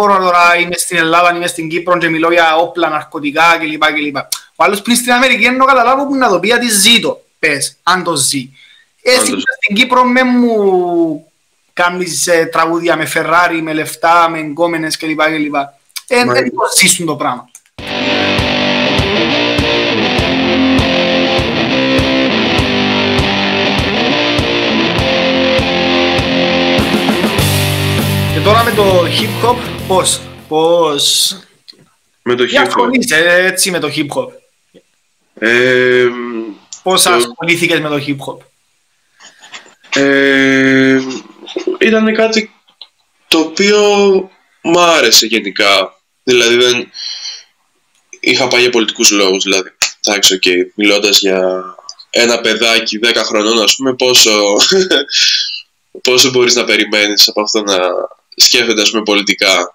μπορώ τώρα, είμαι στην Ελλάδα, είμαι στην Κύπρο και μιλώ για όπλα, ναρκωτικά κλπ. κλπ. Ο άλλος πριν στην Αμερική ενώ καταλάβω που να το πει, τι ζήτω, πες, αν το ζει. Εσύ στην Κύπρο με μου κάνεις ε, τραγούδια με Ferrari, με λεφτά, με εγκόμενες κλπ. κλπ. Ε, δεν το ζήσουν το πράγμα. Και τώρα με το hip hop, πώς, πώς... Με το hip hop. ασχολείσαι έτσι με το hip hop. Ε, Πώς το- ασχολήθηκες με το hip hop. ε, ήταν κάτι το οποίο μ' άρεσε γενικά. Δηλαδή δεν είχα πάει για πολιτικούς λόγους. Δηλαδή, εντάξει, οκ, μιλώντας για ένα παιδάκι 10 χρονών, ας πούμε, πόσο, πόσο μπορείς να περιμένεις από αυτό να σκέφτεται, ας πούμε, πολιτικά.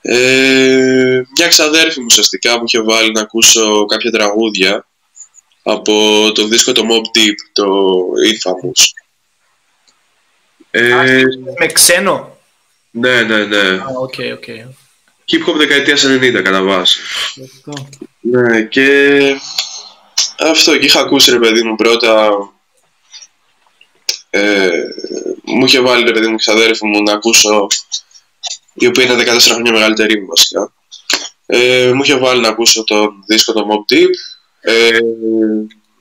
Ε, μια ξαδέρφη μου ουσιαστικά μου είχε βάλει να ακούσω κάποια τραγούδια από το δίσκο το Mobb Deep, το Infamous. Ε, Με ξένο; ναι, ναι, ναι. Α, OK, OK. Hip hop δεκαετίας 90 κατά βάση. Ναι, και αυτό και είχα ακούσει ρε παιδί μου πρώτα. Ε, μου είχε βάλει ρε παιδί μου ξαδέρφη μου να ακούσω, η οποία είναι 14 χρόνια μεγαλύτερη μου βασικά. Ε, μου είχε βάλει να ακούσω τον δίσκο το Mob Deep. Ε,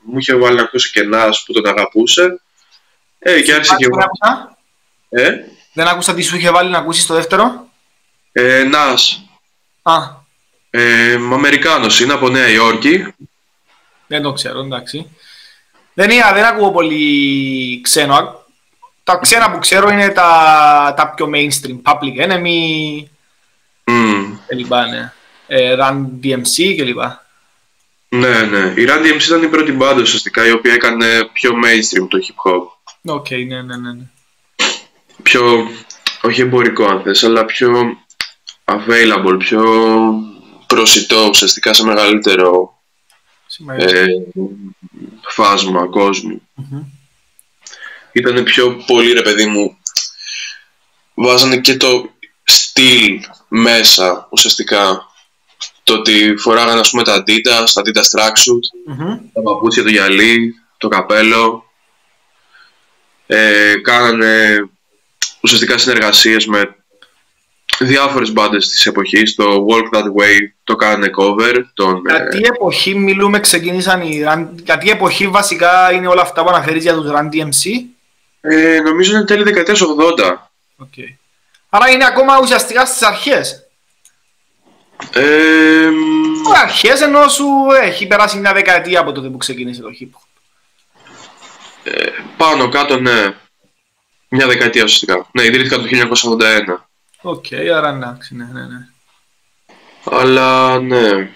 μου είχε βάλει να ακούσω και Nas που τον αγαπούσε. Ε, και άρχισε και Δεν άκουσα. Ε, Δεν άκουσα τι σου είχε βάλει να ακούσεις το δεύτερο; ε, Nas. Α, Ε, Αμερικάνος είναι από Νέα Υόρκη. δεν το ξέρω, εντάξει. Δεν, είναι, δεν ακούω πολύ ξένο. Α- Τα ξένα που ξέρω είναι τα, τα πιο mainstream. Public Enemy, Μμμ. κλπ. Ναι. Ε, Run DMC κλπ. Ναι, ναι. Η Run DMC ήταν η πρώτη μπάντα ουσιαστικά η οποία έκανε πιο mainstream το hip hop. OK, ναι, ναι, ναι. ναι. Πιο, όχι εμπορικό αν θες, αλλά πιο available, πιο προσιτό ουσιαστικά σε μεγαλύτερο Σημαίνει. ε, φάσμα κόσμου. Μμμ. Ήταν πιο πολύ ρε παιδί μου, βάζανε και το στυλ μέσα ουσιαστικά. Το ότι φοράγανε ας πούμε τα Adidas, τα Adidas tracksuit, Μμμ. τα παπούτσια, το γυαλί, το καπέλο. Ε, κάνανε ουσιαστικά συνεργασίες με διάφορες μπάντες της εποχής. Το Walk This Way το κάνανε cover. Τον, Για ε, τι εποχή μιλούμε, ξεκίνησαν οι Run... Για τι εποχή βασικά είναι όλα αυτά που αναφέρεις για τους Run DMC. Ε, νομίζω είναι τέλη δεκαετίας 80. Οκ. Άρα είναι ακόμα ουσιαστικά στις αρχές. Ε, Οι αρχές ενώ σου έχει περάσει μια δεκαετία από τότε που ξεκίνησε το hip hop. ε, πάνω κάτω, ναι. Μια δεκαετία ουσιαστικά. Ναι, ιδρύθηκαν το 1981. Οκ, άρα εντάξει, ναι, ναι, ναι. Αλλά ναι.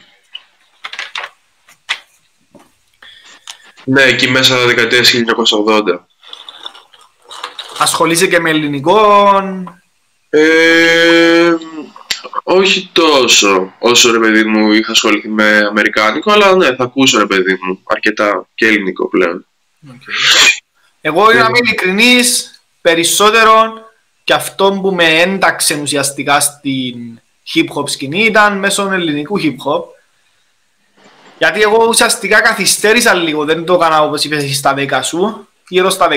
Ναι, εκεί μέσα δεκαετία 1980. Ασχολείσαι και με ελληνικό. Ε, όχι τόσο όσο ρε παιδί μου είχα ασχοληθεί με αμερικάνικο, αλλά ναι, θα ακούσω ρε παιδί μου αρκετά και ελληνικό πλέον. Οκ. Εγώ για να είμαι ειλικρινής, περισσότερο και αυτό που με ένταξε ουσιαστικά στην hip hop σκηνή ήταν μέσω ελληνικού hip hop. Γιατί εγώ ουσιαστικά καθυστέρησα λίγο, δεν το έκανα όπως είπες εσύ στα 10 σου, γύρω στα 15,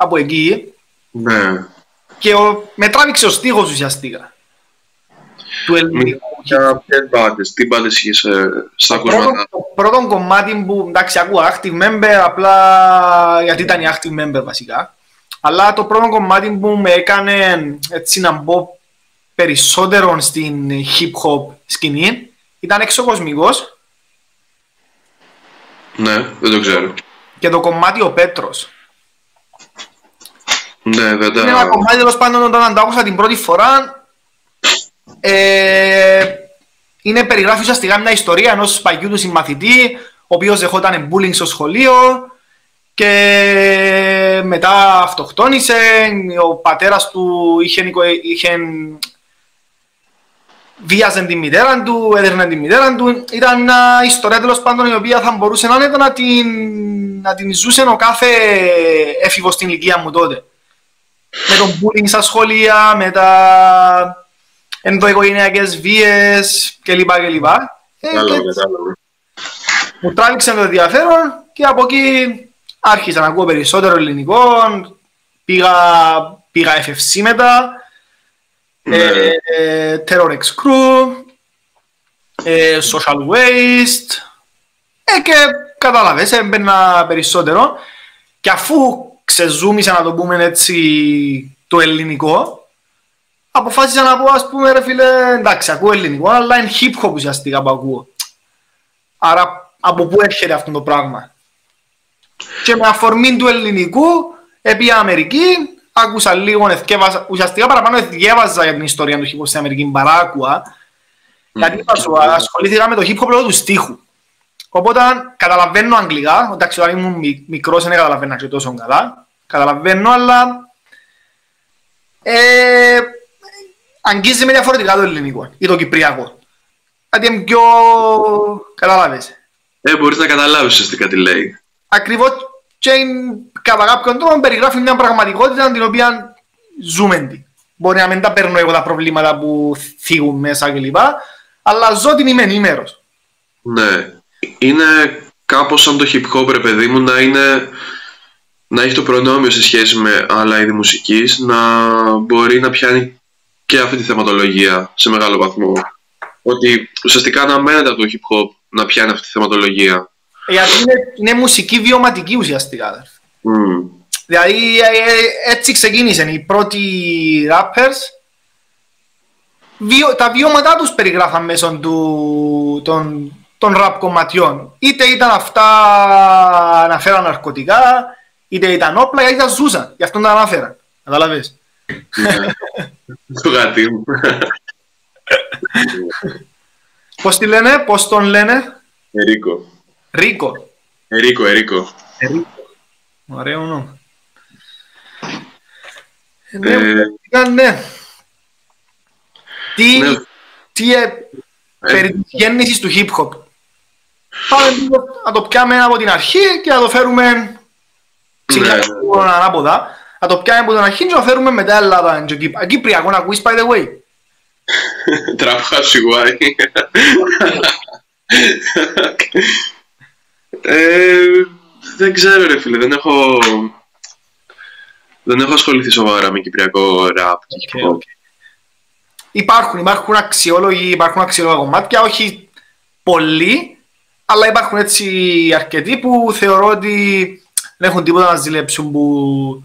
από εκεί, Ναι. και ο, με τράβηξε ο στίχος ουσιαστικά. Του ελληνικού hip hop. Για ποιες μπάντες, τι μπάντες είχες ε, στα Πρώτο, ακούσματα. το πρώτο κομμάτι που εντάξει ακούω active member απλά γιατί ήταν η active member βασικά αλλά το πρώτο κομμάτι που με έκανε έτσι να μπω περισσότερο στην hip hop σκηνή ήταν εξωκοσμικός Ναι, δεν το ξέρω. και το κομμάτι ο Πέτρος. Ναι, δεν Είναι ένα τα... κομμάτι τέλος πάντων όταν το άκουσα την πρώτη φορά ε, είναι περιγράφει ουσιαστικά μια ιστορία ενός παγιού του συμμαθητή ο οποίος δεχόταν bullying στο σχολείο και μετά αυτοκτόνησε, ο πατέρας του είχε, νοικο- είχε βίαζε τη μητέρα του, έδερνε τη μητέρα του. Ήταν μια ιστορία τέλος πάντων η οποία θα μπορούσε να είναι το να την, να την ζούσε ο κάθε έφηβος στην ηλικία μου τότε. Με τον bullying στα σχολεία, με τα ενδοοικογενειακές βίες κλπ. κλπ. Ε, μου τράβηξε το ενδιαφέρον και από εκεί άρχισα να ακούω περισσότερο ελληνικό, πήγα, πήγα FFC μετά, ναι. ε, Terror X Crew, ε, Social Waste ε, και κατάλαβες, έμπαινα περισσότερο και αφού ξεζούμισα να το πούμε έτσι το ελληνικό. Αποφάσισα να πω ας πούμε ρε φίλε εντάξει ακούω ελληνικό αλλά είναι hip hop ουσιαστικά που ακούω. Άρα από πού έρχεται αυτό το πράγμα; Και με αφορμή του ελληνικού επί Αμερική άκουσα λίγο, εθκεύασα, ουσιαστικά παραπάνω εθιέβαζα για την ιστορία του hip hop στην Αμερική παρά άκουα mm. γιατί σου, ασχολήθηκα με το hip hop λόγω του στίχου οπότε καταλαβαίνω αγγλικά, εντάξει όταν ήμουν μικρός δεν καταλαβαίνω και τόσο καλά καταλαβαίνω αλλά ε, αγγίζει με διαφορετικά το ελληνικό ή το κυπριακό γιατί είναι πιο καταλάβες ε, μπορείς να καταλάβεις ουσιαστικά τι λέει ακριβώς και κατά κάποιον τρόπο περιγράφει μια πραγματικότητα την οποία ζούμε την. Μπορεί να μην τα παίρνω εγώ τα προβλήματα που θίγουν μέσα κλπ. Αλλά ζω την είμαι ενήμερος. Ναι. Είναι κάπως σαν το hip hop ρε παιδί μου να είναι να έχει το προνόμιο σε σχέση με άλλα είδη μουσικής να μπορεί να πιάνει και αυτή τη θεματολογία σε μεγάλο βαθμό. Ότι ουσιαστικά αναμένεται από το hip hop να πιάνει αυτή τη θεματολογία. Γιατί είναι, είναι μουσική βιωματική ουσιαστικά. Mm. Δηλαδή ε, ε, έτσι ξεκίνησαν οι πρώτοι rappers. Βιο, τα βιώματά τους περιγράφαν μέσω του, των, των rap κομματιών. Είτε ήταν αυτά να φέραν ναρκωτικά, είτε ήταν όπλα, είτε ήταν ζούσαν. Γι' αυτό τα αναφέραν. Καταλαβες. Το γάτι μου. Πώς τη λένε, πώς τον λένε; Ερίκο. Ρίκο. Ερίκο, Ερίκο. Ερίκο. Ωραίο όνομα. Ε, ναι, ε, ναι. Τι, ναι. τι ε, ε, περί της γέννησης του hip hop. Πάμε να το πιάμε από την αρχή και να το φέρουμε ψηλά ναι. ανάποδα. Να το πιάμε από την αρχή και να το φέρουμε μετά Ελλάδα. Κύπριακο να ακούεις by the way. Τραπ σιγουάρι. Ε, δεν ξέρω ρε φίλε, δεν έχω, δεν έχω ασχοληθεί σοβαρά με κυπριακό ραπ και okay, okay. Υπάρχουν, υπάρχουν αξιόλογοι, υπάρχουν αξιόλογα κομμάτια, όχι πολλοί, αλλά υπάρχουν έτσι αρκετοί που θεωρώ ότι δεν έχουν τίποτα να ζηλέψουν που,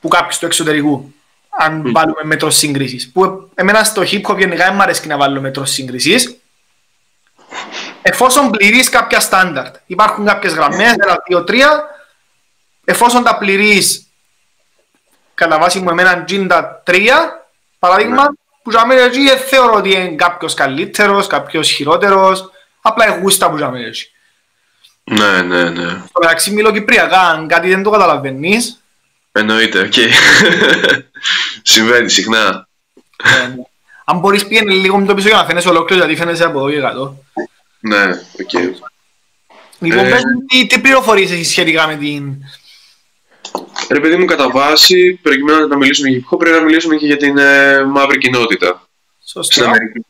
που κάποιους του εξωτερικού. Αν mm. βάλουμε μέτρο σύγκρισης. Που εμένα στο hip hop γενικά δεν μου αρέσει να βάλω μέτρο σύγκρισης εφόσον πληρείς κάποια στάνταρτ. Υπάρχουν κάποιες γραμμές, ένα, δύο, τρία. Εφόσον τα πληρείς κατά βάση μου εμένα 63, παράδειγμα, ναι. που για μένα έτσι θεωρώ ότι είναι κάποιος καλύτερος, κάποιος χειρότερος, απλά εγούστα που για μένα έτσι. Ναι, ναι, ναι. Στο μεταξύ μιλώ Κυπριακά, αν κάτι δεν το καταλαβαίνεις. Εννοείται, οκ. Okay. Συμβαίνει συχνά. Ναι, ναι. Αν μπορείς πήγαινε λίγο με το πίσω για να φαίνεσαι ολόκληρο, γιατί φαίνεσαι από εδώ και κάτω. Ναι, OK. Okay. Λοιπόν, ε... τι, τι πληροφορίες έχεις σχετικά με την... Ρε παιδί μου, κατά βάση, προκειμένου να μιλήσουμε για hip πρέπει να μιλήσουμε και για την ε, μαύρη κοινότητα. Σωστά. Στην Αμερική.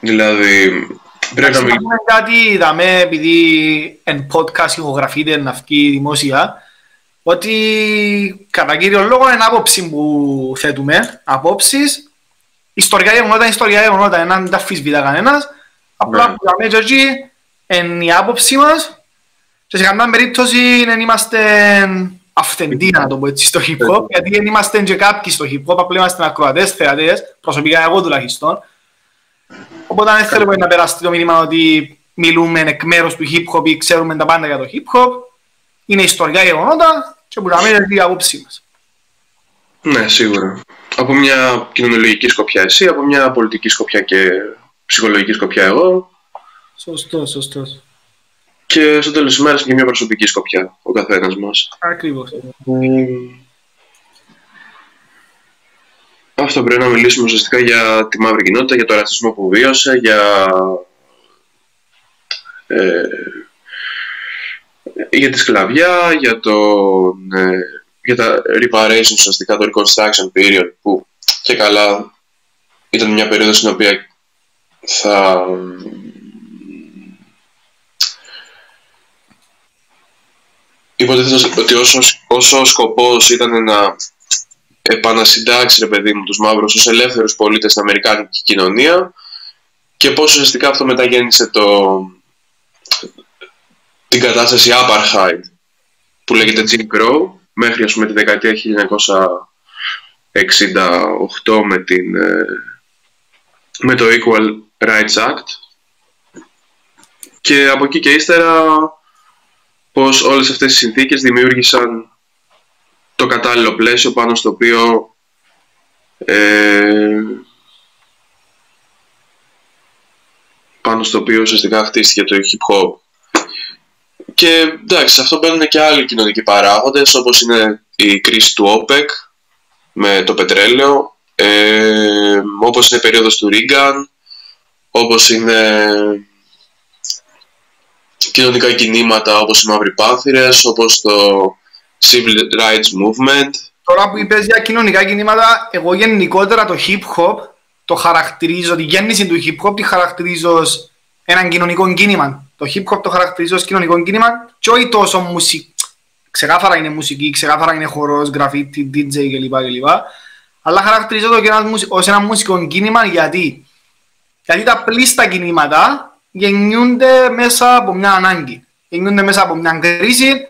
Δηλαδή, πρέπει να μιλήσουμε... κάτι, είδαμε, επειδή εν podcast ηχογραφείται να βγει δημόσια, ότι κατά κύριο λόγο είναι άποψη που θέτουμε, απόψεις, ιστορικά γεγονότα είναι ιστορικά γεγονότα, δεν τα αφισβητά κανένας, Απλά που λέμε και εκεί είναι η άποψη μας. Και σε καμιά περίπτωση δεν είμαστε αυθεντοί να το πω έτσι στο hip hop γιατί δεν είμαστε και κάποιοι στο hip hop, απλά είμαστε ακροατές, θεατές, προσωπικά εγώ τουλάχιστον. Οπότε δεν θέλουμε να περάσει το μήνυμα ότι μιλούμε εκ μέρους του hip hop ή ξέρουμε τα πάντα για το hip hop. Είναι ιστορικά γεγονότα και που λέμε είναι η άποψή μας. Ναι, σίγουρα. Από μια κοινωνιολογική σκοπιά εσύ, από μια πολιτική σκοπιά και ψυχολογική σκοπιά εγώ. Σωστό, σωστό. Και στο τέλος της ημέρα και μια προσωπική σκοπιά ο καθένας μας. Ακριβώς. Αυτό πρέπει να μιλήσουμε ουσιαστικά για τη μαύρη κοινότητα, για το ρατσισμό που βίωσε, για, ε, για τη σκλαβιά, για, το, ε, για τα reparations, ουσιαστικά το reconstruction period, που και καλά ήταν μια περίοδος στην οποία θα υποτίθεται ότι όσο, όσο ο σκοπός ήταν να επανασυντάξει, ρε παιδί μου, τους μαύρους ως ελεύθερους πολίτες στην Αμερικάνικη κοινωνία και πώς ουσιαστικά αυτό μεταγέννησε το, την κατάσταση apartheid που λέγεται Jim Crow μέχρι ας πούμε τη δεκαετία 1968 με, την, ε, με το Equal Rights Act. Και από εκεί και ύστερα πως όλες αυτές οι συνθήκες δημιούργησαν το κατάλληλο πλαίσιο πάνω στο οποίο ε, πάνω στο οποίο ουσιαστικά χτίστηκε το hip hop. Και εντάξει, σε αυτό μπαίνουν και άλλοι κοινωνικοί παράγοντες όπως είναι η κρίση του OPEC με το πετρέλαιο, ε, όπως είναι η περίοδος του Ρίγκαν, όπως είναι κοινωνικά κινήματα όπως οι Μαύροι Πάνθυρες, όπως το Civil Rights Movement. Τώρα που είπες για κοινωνικά κινήματα, εγώ γενικότερα το hip hop το χαρακτηρίζω, τη γέννηση του hip hop τη χαρακτηρίζω ως έναν κοινωνικό κίνημα. Το hip hop το χαρακτηρίζω ως κοινωνικό κίνημα και όχι τόσο μουσική. Ξεκάθαρα είναι μουσική, ξεκάθαρα είναι χορός, γραφίτι, DJ κλπ. κλπ. Αλλά χαρακτηρίζω το και ως ένα μουσικό κίνημα γιατί, γιατί τα πλήστα κινήματα γεννιούνται μέσα από μια ανάγκη. Γεννιούνται μέσα από μια κρίση,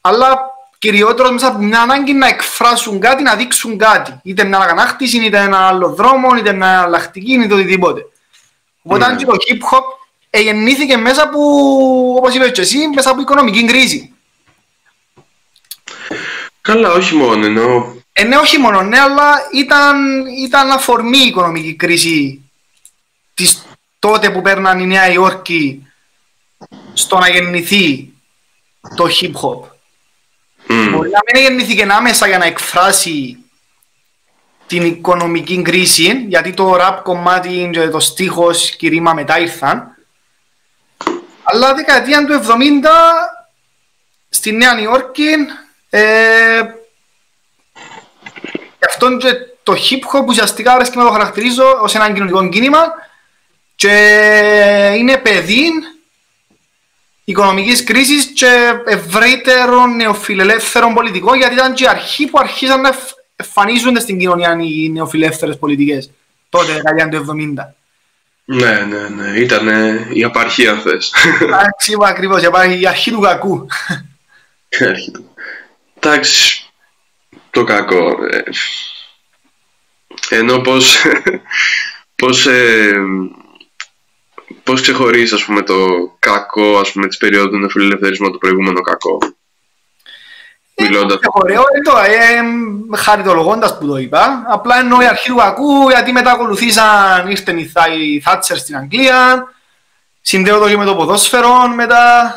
αλλά κυριότερος μέσα από μια ανάγκη να εκφράσουν κάτι, να δείξουν κάτι. Είτε μια αγανάκτηση, είτε ένα άλλο δρόμο, είτε μια αλλακτική, είτε οτιδήποτε. Οπότε mm. το hip hop γεννήθηκε μέσα από, όπως είπες και εσύ, μέσα από οικονομική κρίση. Καλά, όχι μόνο, εννοώ. Ε, ναι, όχι μόνο, ναι, αλλά ήταν, ήταν αφορμή η οικονομική κρίση της τότε που παίρναν η Νέα Υόρκη στο να γεννηθεί το hip hop. Mm. Μπορεί να μην γεννήθηκε άμεσα για να εκφράσει την οικονομική κρίση, γιατί το rap κομμάτι και το στίχος και ρήμα μετά ήρθαν. Αλλά δεκαετία του 70 στη Νέα Υόρκη ε, αυτό και το hip hop ουσιαστικά αρέσκει να το χαρακτηρίζω ως ένα κοινωνικό κίνημα και είναι παιδί οικονομικής κρίσης και ευρύτερων νεοφιλελεύθερων πολιτικών γιατί ήταν και η αρχή που αρχίσαν να εμφανίζονται στην κοινωνία οι νεοφιλελεύθερες πολιτικές τότε, δεκαετία του 70. Ναι, ναι, ναι. Ήταν η απαρχή, αν θες. Εντάξει, ακριβώς. Η αρχή του κακού. Εντάξει, το κακό. Ε, ενώ πως, πως ε, πώς ξεχωρίζεις ας πούμε, το κακό ας πούμε, της περίοδου του νεφιλελευθερισμού από το προηγούμενο κακό; Ε, Μιλώντας. Ξεχωρέω, ε, το, ε, χαριτολογώντας που το είπα. Απλά εννοώ η αρχή του κακού, γιατί μετά ακολουθήσαν, ήρθε η Θάτσερ στην Αγγλία, συνδέω το και με το ποδόσφαιρο, μετά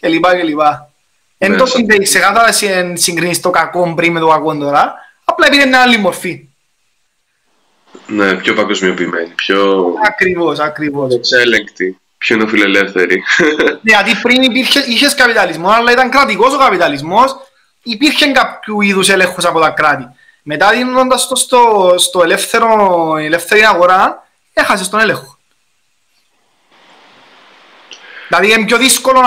κλπ. κλπ. Εν το συνδέει ξεκάθαρα συγκρίνεις το κακό πριν με το κακό τώρα, απλά επειδή είναι άλλη μορφή. Ναι, πιο παγκοσμιοποιημένη, πιο... Ακριβώς, ακριβώς. Εξέλεγκτη, πιο νοφιλελεύθερη. ναι, γιατί πριν υπήρχε, είχες καπιταλισμό, αλλά ήταν κρατικός ο καπιταλισμός, υπήρχε κάποιο είδους έλεγχος από τα κράτη. Μετά δίνοντας το στο, στο ελεύθερο, ελεύθερη αγορά, έχασες τον έλεγχο. Δηλαδή είναι πιο δύσκολο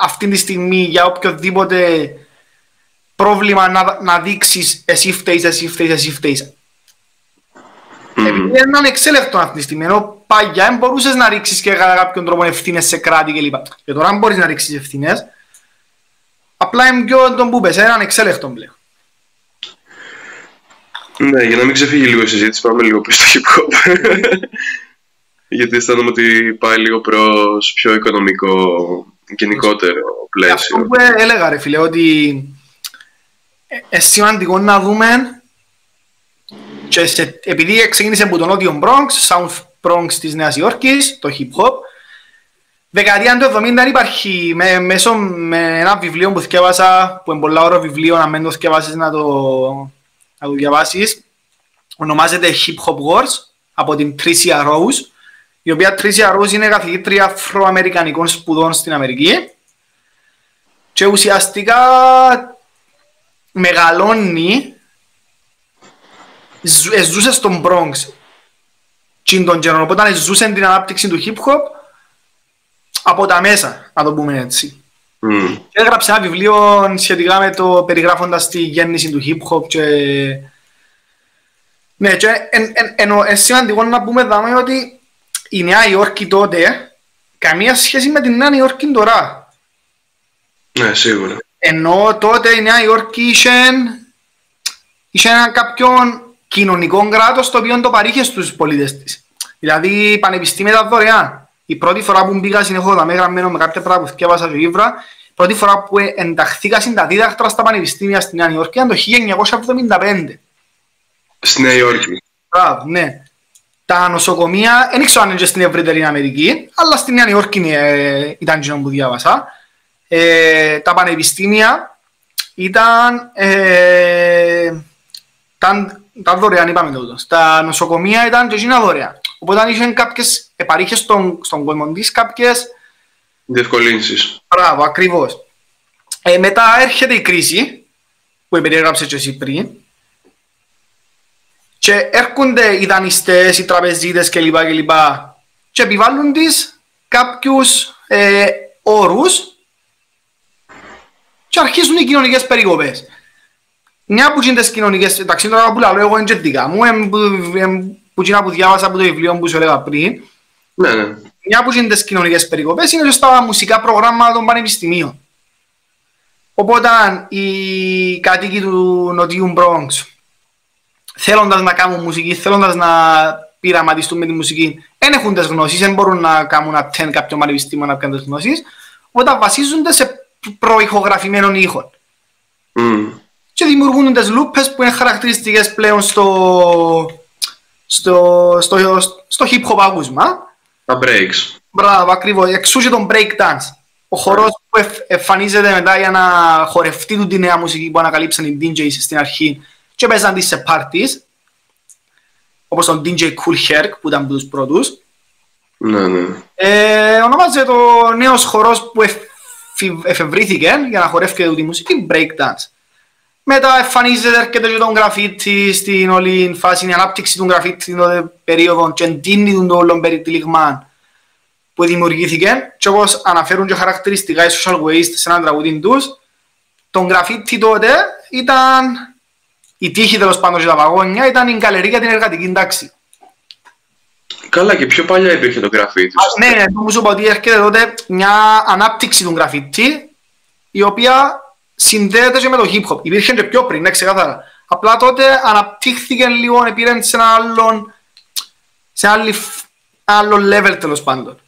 αυτή τη στιγμή για οποιοδήποτε πρόβλημα να, να δείξεις εσύ φταίεις, εσύ φταίεις, εσύ φταίεις. Mm. Επειδή είναι ανεξέλεκτο αυτή τη στιγμή, ενώ παγιά δεν μπορούσες να ρίξεις και κατά κάποιον τρόπο ευθύνες σε κράτη κλπ. Και τώρα μπορείς να ρίξεις ευθύνες, απλά είναι πιο τον που πες, είναι ανεξέλεκτο πλέον. Ναι, για να μην ξεφύγει λίγο η συζήτηση, πάμε λίγο πίσω στο hip hop. Γιατί αισθάνομαι ότι πάει λίγο προς πιο οικονομικό, γενικότερο πλαίσιο. Αυτό που έλεγα ρε φίλε, ότι είναι σημαντικό να δούμε και σε, επειδή ξεκίνησε από τον νότιο Bronx, South Bronx της Νέας Υόρκης, το hip hop, δεκαετία του 70 υπάρχει με, μέσω με ένα βιβλίο που θυκεύασα, που είναι πολλά ώρα βιβλίο, να μην το θυκεύασεις να το, να το διαβάσεις, ονομάζεται Hip Hop Wars, από την Tricia Rose, η οποία Tricia Rose είναι καθηγήτρια αφροαμερικανικών σπουδών στην Αμερική και ουσιαστικά μεγαλώνει, ζου- ε, ζούσε στον Bronx τσιν τον καιρό, οπότε ζούσε την ανάπτυξη του hip hop από τα μέσα, να το πούμε έτσι. Μμ. Και έγραψε ένα βιβλίο σχετικά με το περιγράφοντας τη γέννηση του hip hop και... Ναι, και εν, εν, εν, εν σημαντικό να πούμε δάμε ότι η Νέα Υόρκη τότε καμία σχέση με την Νέα Υόρκη τώρα. Ναι, σίγουρα. Ενώ τότε η Νέα Υόρκη είχε, είχε ένα κάποιον κοινωνικό κράτος το οποίο το παρήχε στους πολίτες της. Δηλαδή πανεπιστήμια ήταν δωρεάν. Η πρώτη φορά που μπήκα συνεχώς δαμέ γραμμένο με κάποια πράγματα που θυκεύασα και βίβρα, η πρώτη φορά που ενταχθήκα στα δίδακτρα στα πανεπιστήμια στη Νέα Υόρκη ήταν το 1975. Στη Νέα Υόρκη. Μπράβο, ναι. Τα νοσοκομεία, δεν ξέρω αν είναι και στην ευρύτερη Αμερική, αλλά στη Νέα Υόρκη ε, ήταν εκείνο που διάβασα. Ε, τα πανεπιστήμια ήταν, ε, ήταν, ήταν δωρεάν, είπαμε τούτο. Στα νοσοκομεία ήταν και εκείνα δωρεάν. Οπότε είχε κάποιες, επαρήχε στον, στον κόσμο της κάποιες, Διευκολύνσεις. μπράβο, ακριβώς. Ε, μετά έρχεται η κρίση, που περιέγραψες και εσύ πριν, και έρχονται οι δανειστές, οι τραπεζίτες κλπ. κλπ. και επιβάλλουν τις κάποιους ε, όρους και αρχίζουν οι κοινωνικές περικοπές. Μια που είναι τις κοινωνικές, εντάξει τώρα που λέω εγώ είναι και δικά μου, εμ που, εμ που εκείνα που διάβασα από το βιβλίο που σου έλεγα πριν, Ναι, ναι. μια που είναι τις κοινωνικές περικοπές είναι και στα μουσικά προγράμματα των πανεπιστημίων. Οπότε οι κάτοικοι του Νοτιού Bronx θέλοντας να κάνουν μουσική, θέλοντας να πειραματιστούν με τη μουσική, δεν έχουν τις γνώσεις, δεν μπορούν να κάνουν attend κάποιο πανεπιστήμιο να κάνουν τις γνώσεις, όταν βασίζονται σε προηχογραφημένων ήχων. Μμ. Και δημιουργούν τις λούπες που είναι χαρακτηριστικές πλέον στο, στο, στο, στο hip hop ακούσμα. Τα breaks. Μπράβο, ακριβώς. Εξού και τον break dance. Ο χορός που εφ, εμφανίζεται μετά για να χορευτεί του τη νέα μουσική που ανακαλύψαν οι DJs στην αρχή και παίζαν τις σε parties όπως τον DJ Cool Herc που ήταν από τους πρώτους. Ναι, ναι. Ε, ονομάζεται το νέος χορός που εφη- εφευρύθηκε για να χορεύει τη μουσική break dance. Μετά εμφανίζεται έρχεται και τον γραφίτι στην όλη φάση, η ανάπτυξη του γραφίτι στην τότε περίοδο και εντείνει τον όλων περιτυλιγμάν που δημιουργήθηκε και όπως αναφέρουν και χαρακτηριστικά οι social waste σε έναν τραγουδί τους, τον γραφίτι τότε ήταν η τύχη τέλος πάντων και τα βαγόνια ήταν η γκαλερί για την εργατική τάξη. Καλά και πιο παλιά υπήρχε το γραφίτι. Ναι, ναι, το μου σου είπα ότι έρχεται τότε μια ανάπτυξη του γραφίτι η οποία συνδέεται και με το hip hop. Υπήρχε και πιο πριν, ναι, ξεκάθαρα. Απλά τότε αναπτύχθηκε λίγο, πήρε σε ένα άλλο, σε ένα άλλη φ- άλλο level τέλος πάντων.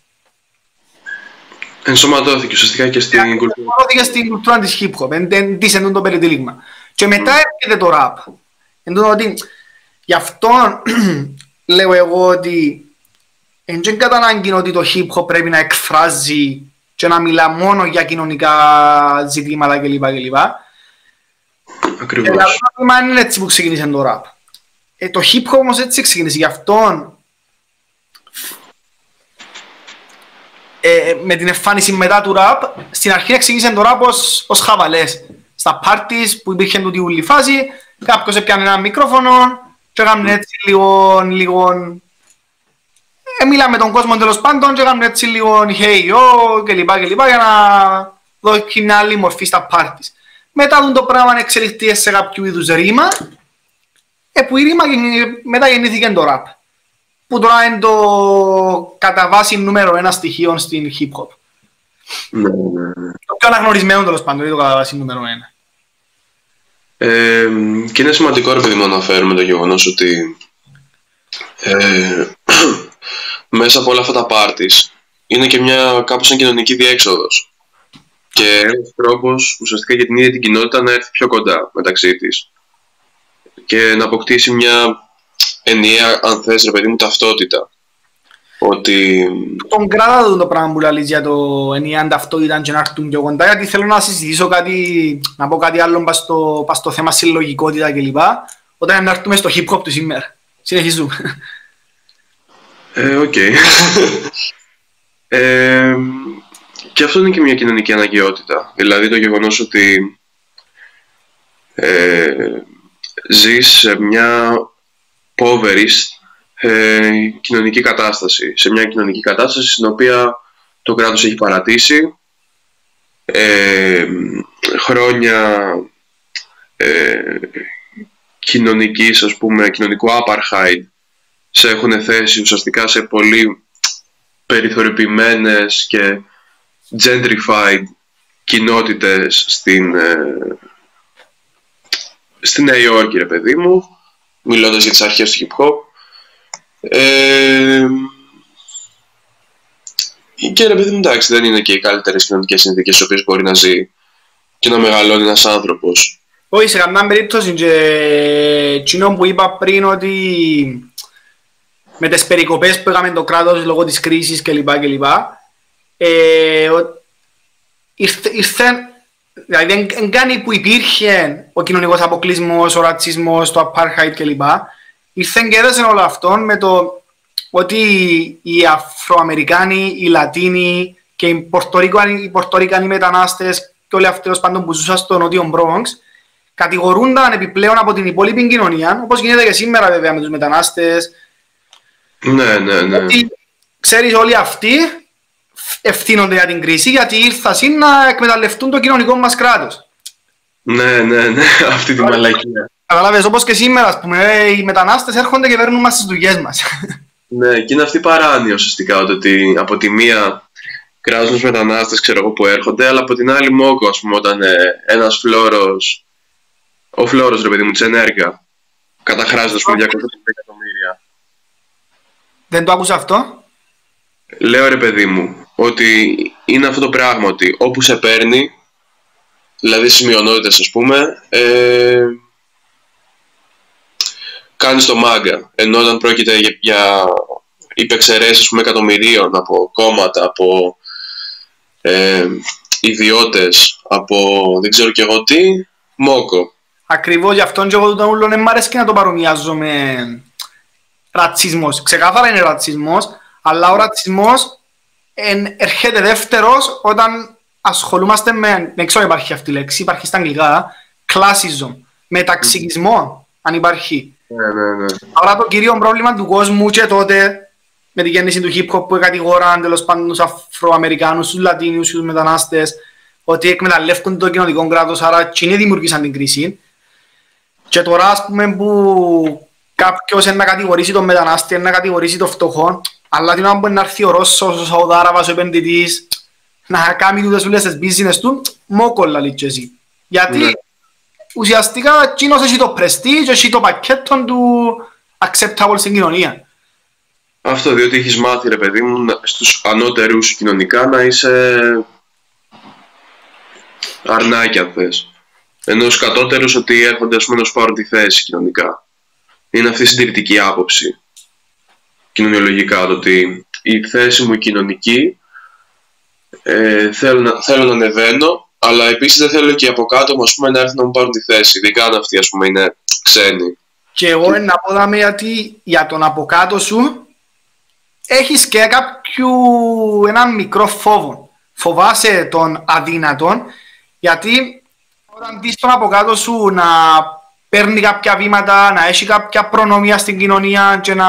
Ενσωματώθηκε ουσιαστικά και στην κουλτούρα. Μόνο στην κουλτούρα της hip hop, εν- εν της εντούν το περιτύλιγμα. Και μετά έρχεται το rap. Εντούν ότι γι' αυτό λέω εγώ ότι δεν είναι κατά ανάγκη ότι το hip hop πρέπει να εκφράζει και να μιλά μόνο για κοινωνικά ζητήματα κλπ. κλπ. Και Ακριβώς. το πρόβλημα είναι έτσι που ξεκίνησε το rap. Ε, το hip hop όμως έτσι ξεκίνησε. Γι' αυτό ε, με την εμφάνιση μετά του rap, στην αρχή ξεκίνησε το rap ως, ως χαβαλές. Στα parties που υπήρχε τούτη ούλη φάση, κάποιος έπιανε ένα μικρόφωνο και έκαμε έτσι λίγο, λίγο ε, μίλαμε με τον κόσμο τέλος πάντων και έκαμε έτσι λίγο hey yo και λοιπά και λοιπά για να δώσει μια άλλη μορφή στα parties. Μετά τον το πράγμα εξελιχθεί σε κάποιο είδους ρήμα, ε, που η ρήμα γεννη- μετά γεννήθηκε το rap. Που τώρα είναι το κατά βάση νούμερο ένα στοιχείο στην hip hop. Ναι, ναι, ναι. Το πιο αναγνωρισμένο τέλος πάντων, είναι το κατά βάση νούμερο ένα. Ε, και είναι σημαντικό ρε παιδί μου να αναφέρουμε το γεγονός ότι ε, μέσα από όλα αυτά τα parties είναι και μια κάπως σαν κοινωνική διέξοδος και ένας τρόπος ουσιαστικά για την ίδια την κοινότητα να έρθει πιο κοντά μεταξύ της και να αποκτήσει μια ενιαία αν θες ρε παιδί μου ταυτότητα ότι Τον κράτα του το πράγμα που λαλείς για το ενιαία ταυτότητα και να έρθουν πιο κοντά, γιατί θέλω να συζητήσω κάτι, να πω κάτι άλλο πας στο, πας στο θέμα συλλογικότητα κλπ. Όταν να έρθουμε στο hip hop του σήμερα. Συνεχίζουμε. Ε, οκ. ε, και αυτό είναι και μια κοινωνική αναγκαιότητα. Δηλαδή το γεγονός ότι ε, ζεις σε μια poverty ε, κοινωνική κατάσταση. Σε μια κοινωνική κατάσταση στην οποία το κράτος έχει παρατήσει ε, χρόνια ε, κοινωνικής, ας πούμε, κοινωνικού apartheid σε έχουν θέσει ουσιαστικά σε πολύ περιθωριοποιημένες και gentrified κοινότητες στην, ε, στη Νέα Υόρκη, ρε παιδί μου, μιλώντας για τις αρχές του hip hop. Ε, και ρε παιδί μου, εντάξει, δεν είναι και οι καλύτερες κοινωνικές συνθήκες στις οποίες μπορεί να ζει και να μεγαλώνει ένας άνθρωπος. Όχι, σε καμιά περίπτωση και εκείνο που είπα πριν ότι με τις περικοπές που έκαμε το κράτος λόγω της κρίσης κλπ. κλπ. Ε, ήρθε, ήρθε, δηλαδή δεν κάνει που υπήρχε ο κοινωνικός αποκλεισμός, ο ρατσισμός, το apartheid κλπ. Ήρθε και έδωσε όλο αυτό με το ότι οι Αφροαμερικάνοι, οι Λατίνοι και οι Πορτορικάνοι μετανάστες και όλοι αυτοί πάντων που ζούσαν στο νότιο Bronx κατηγορούνταν επιπλέον από την υπόλοιπη κοινωνία, όπως γίνεται και σήμερα βέβαια με τους μετανάστες. Ναι, ναι, ναι. Ότι ξέρεις όλοι αυτοί ευθύνονται για την κρίση γιατί ήρθαν να εκμεταλλευτούν το κοινωνικό μας κράτος. Ναι, ναι, ναι, αυτή τη μαλακία. Καταλάβες, όπως και σήμερα, ας πούμε, οι μετανάστες έρχονται και παίρνουν μας τις δουλειές μας. Ναι, και είναι αυτή η παράνοια ουσιαστικά ότι από τη μία κράζουν μετανάστες ξέρω εγώ που έρχονται, αλλά από την άλλη μόκο, ας πούμε, όταν ε, ένας φλόρος, ο φλόρος ρε παιδί μου, τσενέργα, καταχράζεται, ας πούμε, 250 εκατομμύρια. Δεν το άκουσα αυτό. Λέω ρε παιδί μου, ότι είναι αυτό το πράγμα ότι όπου σε παίρνει, δηλαδή στις μειονότητες ας πούμε, ε, κάνεις το μάγκα. Ενώ όταν πρόκειται για, για υπεξαιρέσεις πούμε, εκατομμυρίων από κόμματα, από ε, ιδιώτες, από δεν ξέρω και εγώ τι, μόκο. Ακριβώς γι' αυτόν και εγώ τον ούλον δεν μ' αρέσει και να το παρομοιάζω με ρατσισμός. Ξεκάθαρα είναι ρατσισμός, αλλά ο ρατσισμός εν, έρχεται δεύτερος όταν ασχολούμαστε με, δεν ξέρω υπάρχει αυτή η λέξη, υπάρχει στα αγγλικά, classism, μεταξυγισμό, αν υπάρχει. Ναι, ναι, ναι. Άρα το κύριο πρόβλημα του κόσμου και τότε με τη γέννηση του hip hop που κατηγοράν τέλος πάντων τους Αφροαμερικάνους, τους Λατίνους, τους μετανάστες ότι εκμεταλλεύουν το κοινωνικό κράτος, άρα εκείνοι δημιουργήσαν την κρίση. Και τώρα ας πούμε που κάποιος είναι να κατηγορήσει τον μετανάστη, είναι να κατηγορήσει τον φτωχό, αλλά την ώρα που είναι να έρθει ο Ρώσος, ο Σαουδάραβας, ο επενδυτής, να κάνει τούτες όλες τις business του, μόκολλα λέει και εσύ. Γιατί ναι ουσιαστικά εκείνος έχει το prestige, έχει το πακέτο του acceptable στην κοινωνία. Αυτό διότι έχεις μάθει ρε παιδί μου στους ανώτερους κοινωνικά να είσαι αρνάκι αν θες. Ενώ στους κατώτερους ότι έρχονται ας πούμε να σου πάρουν τη θέση κοινωνικά. Είναι αυτή η συντηρητική άποψη κοινωνιολογικά το ότι η θέση μου η κοινωνική ε, θέλω, να, θέλω να ανεβαίνω αλλά επίσης δεν θέλω και από κάτω ας πούμε, να έρθουν να μου πάρουν τη θέση. Ειδικά αν αυτοί ας πούμε, είναι ξένοι. Και εγώ να πω δάμε γιατί για τον από κάτω σου έχεις και κάποιο έναν μικρό φόβο. Φοβάσαι τον αδύνατον γιατί όταν δεις τον από κάτω σου να παίρνει κάποια βήματα, να έχει κάποια προνομία στην κοινωνία και να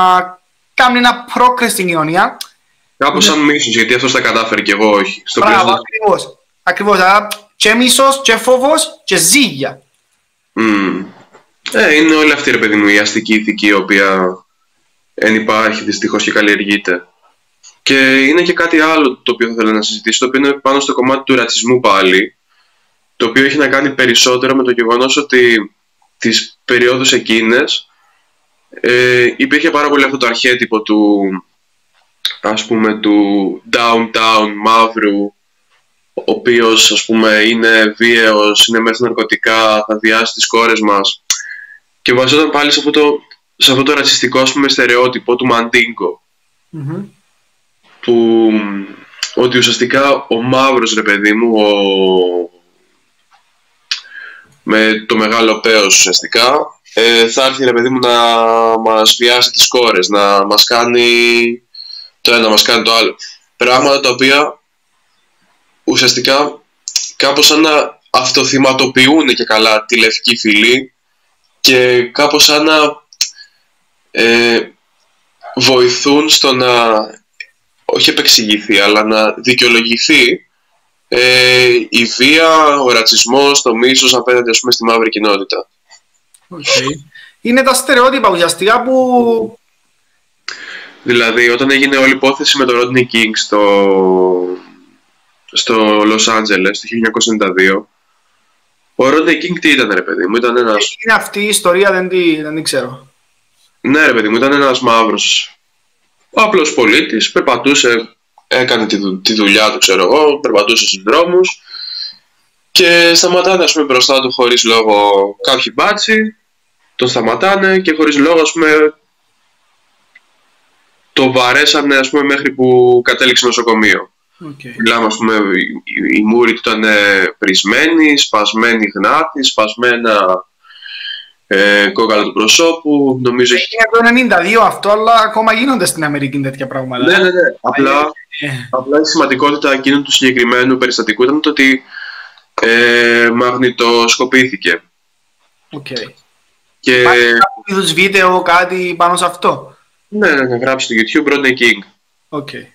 κάνει ένα πρόκριση στην κοινωνία. Κάπως σαν μίσος, γιατί αυτός τα κατάφερε και εγώ όχι. Στο Μπράβο, ακριβώς. Ακριβώς, και μίσος και φόβος και ζήγια. Mm. Ε, είναι όλη αυτή ρε παιδί μου η αστική ηθική η οποία δεν υπάρχει δυστυχώς και καλλιεργείται. Και είναι και κάτι άλλο το οποίο θα ήθελα να συζητήσω, το οποίο είναι πάνω στο κομμάτι του ρατσισμού πάλι, το οποίο έχει να κάνει περισσότερο με το γεγονός ότι τις περιόδους εκείνες ε, υπήρχε πάρα πολύ αυτό το αρχέτυπο του ας πούμε του downtown μαύρου ο οποίος ας πούμε είναι βίαιος, είναι μέσα ναρκωτικά, θα διάσει τις κόρες μας. Και βασόταν πάλι σε αυτό το, σε αυτό το ρατσιστικό ας πούμε στερεότυπο του μαντιγκο που ότι ουσιαστικά ο μαύρος ρε παιδί μου ο, με το μεγάλο πέος ουσιαστικά. Ε, θα έρθει ρε παιδί μου να μας βιάσει τις κόρες να μας κάνει το ένα, μας κάνει το άλλο. Πράγματα τα οποία ουσιαστικά κάπως σαν να αυτοθυματοποιούν και καλά τη λευκή φυλή και κάπως σαν να ε, βοηθούν στο να όχι επεξηγηθεί αλλά να δικαιολογηθεί ε, η βία, ο ρατσισμός, το μίσος απέναντι ας πούμε, στη μαύρη κοινότητα. Okay. Είναι τα στερεότυπα ουσιαστικά που... Δηλαδή όταν έγινε όλη η υπόθεση με τον Rodney King στο, στο Los Angeles το 1992 ο Rodney King τι ήταν ρε παιδί μου, ήταν ένας... Είναι αυτή η ιστορία, δεν την, δεν την ξέρω. Ναι ρε παιδί μου, ήταν ένας μαύρος ο απλός πολίτης, περπατούσε έκανε τη, τη δουλειά του, ξέρω εγώ, περπατούσε στους δρόμους και σταματάνε, ας πούμε, μπροστά του χωρίς λόγο κάποιοι μπάτσι, τον σταματάνε και χωρίς λόγο, ας πούμε, το βαρέσανε, ας πούμε, μέχρι που κατέληξε νοσοκομείο. Okay. Μιλάμε, ας πούμε, η, η μούρη του ήταν πρησμένη, σπασμένη γνάθο, σπασμένα ε, κόκαλα του προσώπου. Νομίζω... Έγινε το 92 αυτό, αλλά ακόμα γίνονται στην Αμερική τέτοια πράγματα. Ναι, ναι, ναι. Απλά, ε. Απλά η σημαντικότητα εκείνου του συγκεκριμένου περιστατικού ήταν το ότι ε, μαγνητοσκοπήθηκε. OK. Okay. Και... Υπάρχει βίντεο, κάτι πάνω σε αυτό; Ναι, ναι, ναι, γράψε στο YouTube Rodney King. OK. Okay.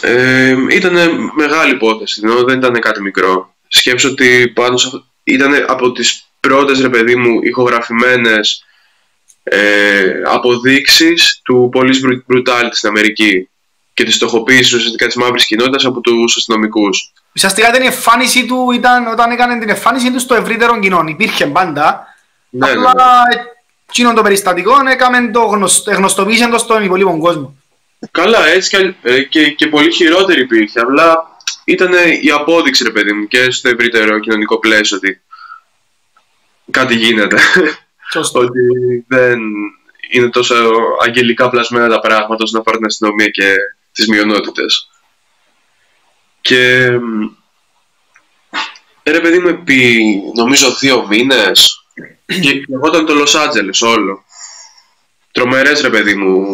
Ε, ήταν μεγάλη υπόθεση, ενώ δεν ήταν κάτι μικρό. Σκέψω ότι πάνω σε αυτό ήταν από τις πρώτες ρε παιδί μου ηχογραφημένες ε, αποδείξεις του police brutality στην Αμερική και τη στοχοποίηση ουσιαστικά της μαύρης κοινότητας από τους αστυνομικούς. Ουσιαστικά την εμφάνιση του ήταν όταν έκανε την εμφάνιση τους στο ευρύτερο κοινό. Υπήρχε πάντα. Ναι, απλά ναι, ναι. εκείνο το περιστατικό έκαμε το γνωστο, γνωστοποίησε το στον υπολείπον κόσμο. Καλά, έτσι και, ε, και, και πολύ χειρότερη υπήρχε. Απλά ήταν η απόδειξη, ρε παιδί μου, και στο ευρύτερο κοινωνικό πλαίσιο ότι κάτι γίνεται. ότι δεν είναι τόσο αγγελικά πλασμένα τα πράγματα όσον αφορά την αστυνομία και τις μειονότητες. Και ρε παιδί μου, επί νομίζω δύο μήνες και εγώ ήταν το Λος Άντζελες όλο. Τρομερές ρε παιδί μου,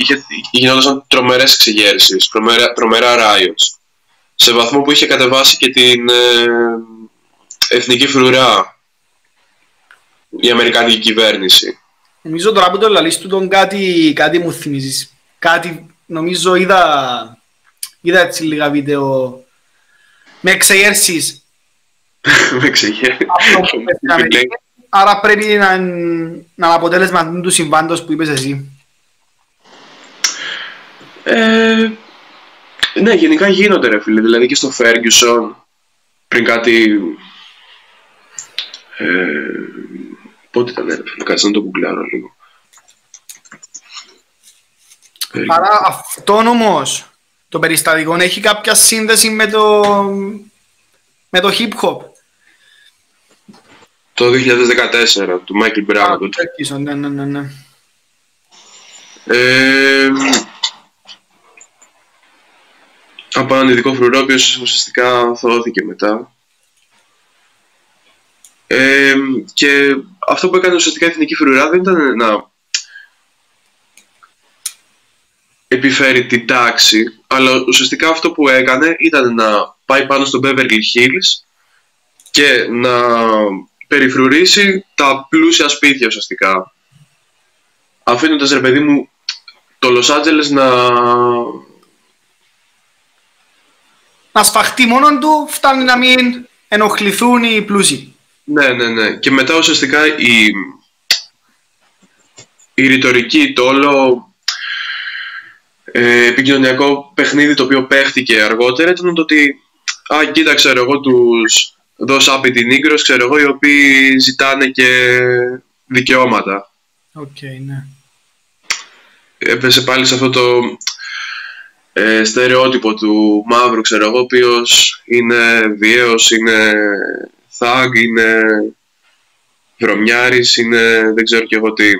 είχε, γινόταν τρομερές εξεγέρσεις, τρομερά, τρομερά riots σε βαθμό που είχε κατεβάσει και την ε, εθνική φρουρά η Αμερικανική κυβέρνηση. Νομίζω τώρα που το λαλείς του τον κάτι, κάτι μου θυμίζεις. Κάτι, νομίζω είδα, είδα έτσι λίγα βίντεο με εξεγέρσεις. με εξεγέρσεις. Άρα πρέπει να, να είναι αποτέλεσμα του συμβάντος που είπες εσύ. Ε, ναι, γενικά γίνονται ρε φίλε. Δηλαδή και στο Ferguson πριν κάτι... Ε, πότε ήταν ρε φίλε, κάτσε να το κουκλάρω λίγο. Άρα αυτό όμως το περιστατικό έχει κάποια σύνδεση με το, με το hip hop; Το 2014 του Michael Brown. Ah, ναι, ναι, ναι, ναι. Ε, από έναν ειδικό φρουρό, ο οποίος ουσιαστικά θωώθηκε μετά. Ε, και αυτό που έκανε ουσιαστικά η Εθνική Φρουρά δεν ήταν να επιφέρει την τάξη, αλλά ουσιαστικά αυτό που έκανε ήταν να πάει πάνω στο Beverly Hills και να περιφρουρήσει τα πλούσια σπίτια ουσιαστικά. Αφήνοντας ρε παιδί μου το Los Angeles να να σφαχτεί μόνον του, φτάνει να μην ενοχληθούν οι πλούσιοι. Ναι, ναι, ναι. Και μετά ουσιαστικά η, η ρητορική, το όλο ε, επικοινωνιακό παιχνίδι το οποίο παίχτηκε αργότερα ήταν το ότι α, κοίταξε εγώ τους δώσα uppity negroes, ξέρω εγώ, οι οποίοι ζητάνε και δικαιώματα. OK, okay, ναι. Έπεσε πάλι σε αυτό το ε, στερεότυπο του μαύρου, ξέρω εγώ, ο οποίος είναι βίαιος, είναι thug, είναι βρωμιάρης, είναι δεν ξέρω και εγώ τι.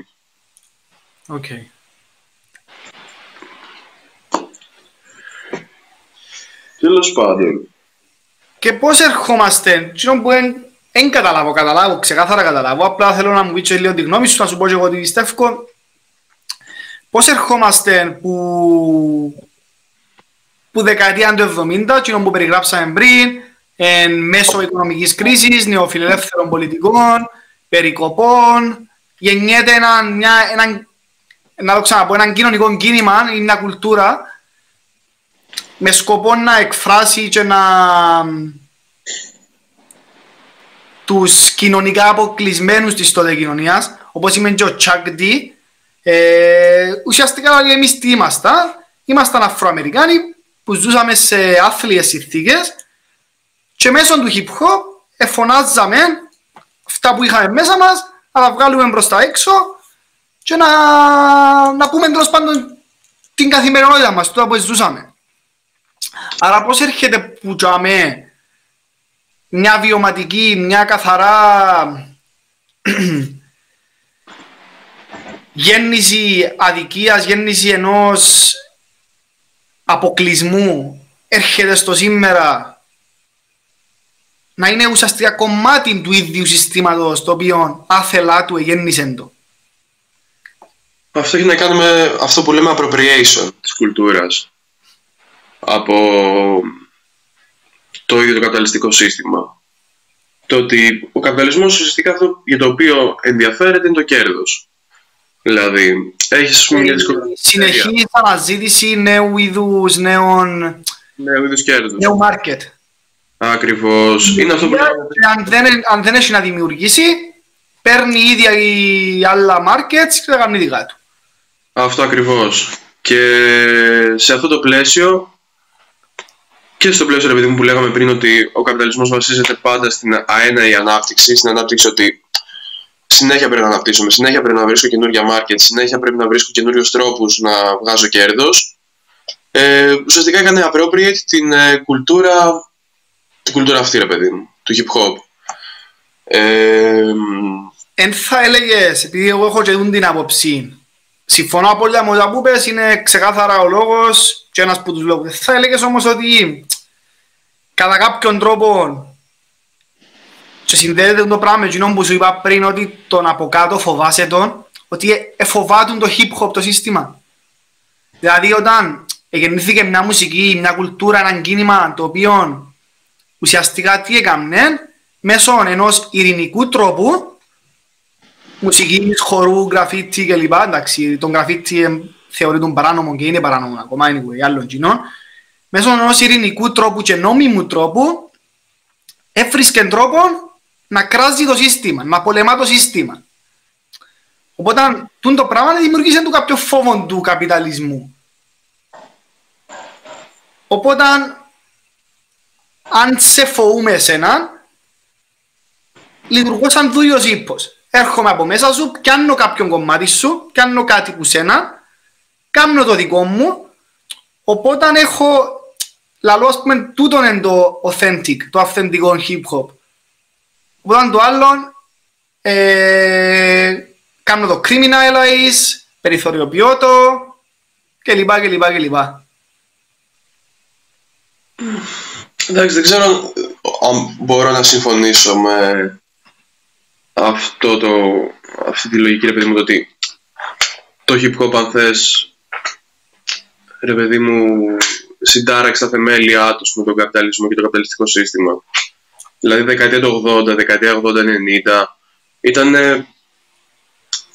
OK. Okay. Τέλος πάντων. Και πώς ερχόμαστε, τι που δεν καταλάβω, καταλάβω, ξεκάθαρα καταλάβω, απλά θέλω να μου πεις λίγο τη γνώμη σου, να σου πω και εγώ τι πιστεύω. Πώς ερχόμαστε που που δεκαετία του 70, κοινό που περιγράψαμε πριν, εν μέσω οικονομικής κρίσης, νεοφιλελεύθερων πολιτικών, περικοπών, γεννιέται ένα, μια, ένα, να το ξαναπώ, ένα κοινωνικό κίνημα ή μια κουλτούρα με σκοπό να εκφράσει και να τους κοινωνικά αποκλεισμένους της τότε κοινωνίας, όπως είμαι και ο Chuck D, ε, ουσιαστικά εμείς τι ήμασταν, ήμασταν Αφροαμερικάνοι που ζούσαμε σε άθλιες συνθήκες και μέσω του hip hop εφωνάζαμε αυτά που είχαμε μέσα μας να τα βγάλουμε προς τα έξω και να, να πούμε τέλος πάντων την καθημερινότητα μας, τώρα που ζούσαμε. Άρα πώς έρχεται που τσάμε μια βιωματική, μια καθαρά γέννηση αδικίας, γέννηση ενός αποκλεισμού έρχεται στο σήμερα να είναι ουσιαστικά κομμάτι του ίδιου συστήματος το οποίο άθελά του εγέννησε το. Αυτό έχει να κάνει με αυτό που λέμε appropriation της κουλτούρας από το ίδιο το καπιταλιστικό σύστημα. Το ότι ο καπιταλισμός ουσιαστικά αυτό για το οποίο ενδιαφέρεται είναι το κέρδος. Δηλαδή, έχεις πούμε για Συνεχής αναζήτηση νέου είδους, νέων... Νέου είδους κέρδους. Νέου market. Ακριβώς. Είναι αυτό που... Αν δεν, αν δεν έχει να δημιουργήσει, παίρνει ίδια οι άλλα markets και τα κάνει δικά του. Αυτό ακριβώς. Και σε αυτό το πλαίσιο και στο πλαίσιο επειδή μου που λέγαμε πριν ότι ο καπιταλισμός βασίζεται πάντα στην αέναη ανάπτυξη, στην ανάπτυξη ότι συνέχεια πρέπει να αναπτύσσουμε, συνέχεια πρέπει να βρίσκω καινούργια market, συνέχεια πρέπει να βρίσκω καινούριους τρόπους να βγάζω κέρδος. Ε, ουσιαστικά έκανε appropriate την ε, κουλτούρα, την κουλτούρα αυτή, ρε παιδί μου, του hip hop. Ε, Εν θα έλεγες, επειδή εγώ έχω και την άποψη, συμφωνώ απόλυτα με όσα που πες, είναι ξεκάθαρα ο λόγος και ένας από τους λόγου. Θα έλεγες όμως ότι κατά κάποιον τρόπο και συνδέεται το πράγμα με εκείνο που σου είπα πριν ότι τον από κάτω φοβάσαι τον, ότι εφοβάτουν ε, το hip hop το σύστημα. Δηλαδή όταν γεννήθηκε μια μουσική, μια κουλτούρα, ένα κίνημα το οποίο ουσιαστικά τι έκανε μέσω ενός ειρηνικού τρόπου μουσικής, χορού, γραφίτι κλπ. Εντάξει, τον γραφίτι θεωρείται παράνομο και είναι παράνομο ακόμα, είναι και άλλων κοινών. Μέσω ενός ειρηνικού τρόπου και νόμιμου τρόπου έβρισκε τρόπο να κράζει το σύστημα, να πολεμά το σύστημα. Οπότε, τούν το πράγμα δημιουργήσε του κάποιο φόβο του καπιταλισμού. Οπότε, αν σε φοβούμε εσένα, λειτουργώ σαν δούιος ύπος. Έρχομαι από μέσα σου, πιάνω κάποιον κομμάτι σου, πιάνω κάτι που σένα, κάνω το δικό μου, οπότε έχω, λαλό ας πούμε, τούτον είναι το authentic, το αυθεντικό hip hop. Οπότε το άλλο, ε, κάνω το criminalize, περιθωριοποιώ το και λοιπά και λοιπά και λοιπά. Εντάξει, δεν ξέρω αν μπορώ να συμφωνήσω με αυτό το, αυτή τη λογική, ρε παιδί μου, το ότι το hip hop αν θες, ρε παιδί μου, συντάραξε τα θεμέλια τους με τον καπιταλισμό και το καπιταλιστικό σύστημα. Δηλαδή δεκαετία του 80, δεκαετία 80-90 ήταν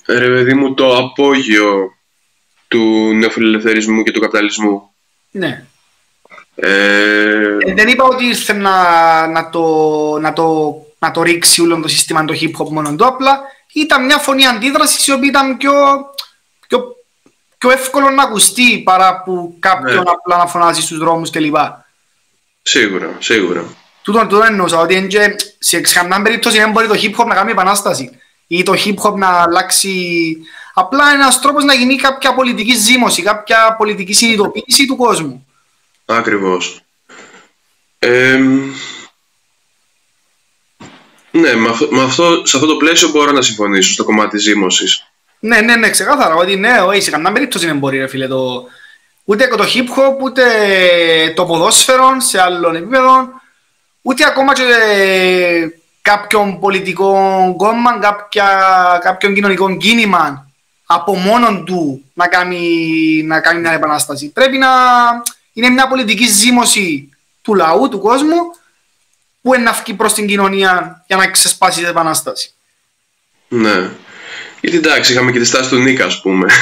ρε παιδί μου το απόγειο του νεοφιλελευθερισμού και του καπιταλισμού. Ναι. Ε... Ε, δεν είπα ότι ήρθε να, να, το, να, το, να το ρίξει όλο το σύστημα το hip hop μόνο το απλά ήταν μια φωνή αντίδρασης η οποία ήταν πιο, πιο, πιο εύκολο να ακουστεί παρά που κάποιον ναι. απλά να φωνάζει στους δρόμους κλπ. Σίγουρα, σίγουρα. Τούτο, τούτο εννοούσα, ότι και, σε καμιά περίπτωση δεν μπορεί το hip hop να κάνει επανάσταση ή το hip hop να αλλάξει απλά ένας τρόπος να γίνει κάποια πολιτική ζήμωση, κάποια πολιτική συνειδητοποίηση του κόσμου. Ακριβώς. Ε, ναι, με αυτό, με αυτό, σε αυτό το πλαίσιο μπορώ να συμφωνήσω στο κομμάτι της ζήμωσης. Ναι, ναι, ναι, ξεκάθαρα, ότι ναι, όχι, σε καμιά περίπτωση δεν μπορεί, ρε φίλε, το... ούτε το hip hop, ούτε το ποδόσφαιρο σε άλλων επίπεδων, ούτε ακόμα και κάποιον πολιτικό κόμμα, κάποια, κάποιον κοινωνικό κίνημα από μόνον του να κάνει, να κάνει μια επανάσταση. Πρέπει να είναι μια πολιτική ζήμωση του λαού, του κόσμου πού είναι να βγει προς την κοινωνία για να ξεσπάσει την επανάσταση. Ναι. Γιατί εντάξει, είχαμε και τη στάση του Νίκα, ας πούμε.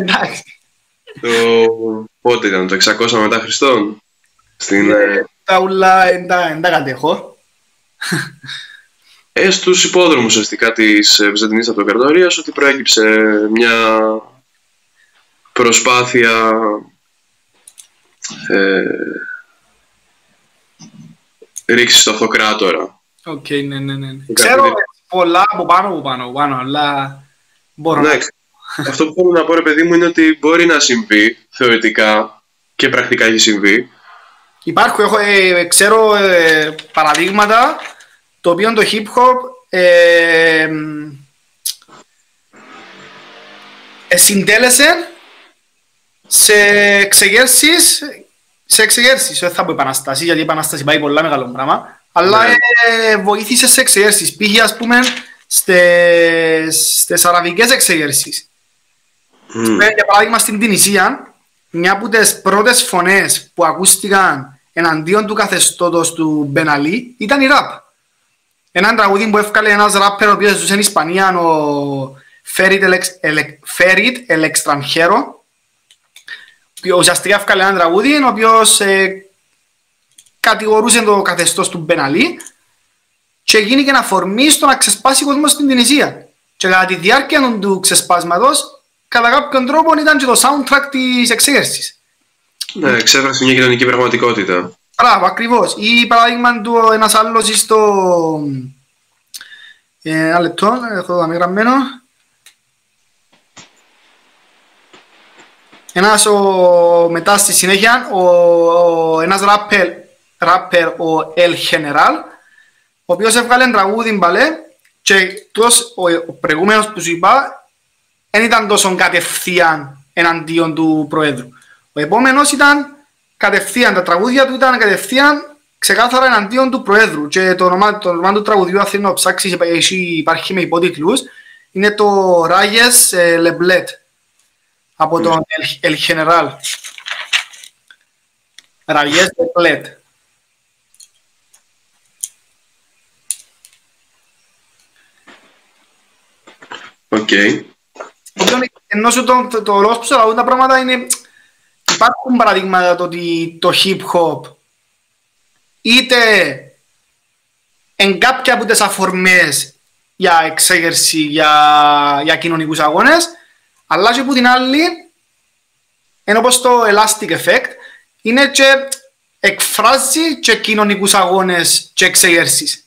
εντάξει. το... Πότε ήταν, το 600 μετά Χριστόν; Στην... Ε, τα ούλα, δεν τα κατέχω. Ε, στους υπόδρομους ουσιαστικά της Βυζαντινής Αυτοκρατορίας ότι προέκυψε μια προσπάθεια ε, ρήξης στο αυτοκράτορα. OK, okay, ναι, ναι, ναι. Ξέρω πολλά από πάνω από πάνω, πάνω αλλά μπορώ ναι, να... Αυτό που θέλω να πω ρε παιδί μου είναι ότι μπορεί να συμβεί θεωρητικά και πρακτικά έχει συμβεί. Υπάρχουν, έχω, ε, ξέρω ε, παραδείγματα το οποίο το hip hop ε, ε, συντέλεσε σε εξεγέρσεις σε εξεγέρσεις, δεν θα πω επαναστάση, γιατί η επαναστάση πάει πολλά μεγάλο πράγμα, αλλά ναι. ε, βοήθησε σε εξεγέρσεις. Πήγε, ας πούμε, στις, στις αραβικές εξεγέρσεις. Mm. Για παράδειγμα, στην Τινησία, μια από τις πρώτες φωνές που ακούστηκαν εναντίον του καθεστώτος του Μπεναλή ήταν η ραπ. Ένα τραγούδι που έφκαλε ένας ράπερ ο οποίος ζούσε στην Ισπανία, ο Φέριτ Ελεξτρανχέρο, ουσιαστικά έφκαλε ένα τραγούδι, ο οποίος ε, κατηγορούσε το καθεστώς του Μπεναλή και γίνει και ένα φορμή στο να ξεσπάσει ο κόσμος στην Τινησία. Και κατά τη διάρκεια του ξεσπάσματος, κατά κάποιον τρόπο ήταν και το soundtrack της εξέγερσης. Ναι, εξέφρασε μια κοινωνική πραγματικότητα. Μπράβο, ακριβώς. Ή παράδειγμα του ένας άλλος στο... Ε, ένα λεπτό, έχω το γραμμένο. Ένας ο, μετά στη συνέχεια, ο, ο, ένας ράπερ, ράπερ, ο El General, ο οποίος έβγαλε τραγούδι μπαλέ και τους, ο, ο προηγούμενος που σου είπα δεν ήταν τόσο κατευθείαν εναντίον του Προέδρου. Ο επόμενος ήταν κατευθείαν, τα τραγούδια του ήταν κατευθείαν ξεκάθαρα εναντίον του Προέδρου και το όνομα, το όνομα του τραγουδιού αν θέλεις να ψάξεις υπάρχει με υπότιτλους είναι το Ράγες Λεμπλέτ από τον El General. Ραγιές Λεμπλέτ. Οκ. Ενώ σου το, το, το λόγος που σε λαούν τα πράγματα είναι υπάρχουν παραδείγματα το ότι το hip hop είτε εν κάποια από τις αφορμές για εξέγερση, για, για κοινωνικούς αγώνες, αλλά και από την άλλη, ενώ όπως το elastic effect, είναι και εκφράζει και κοινωνικούς αγώνες και εξέγερσεις.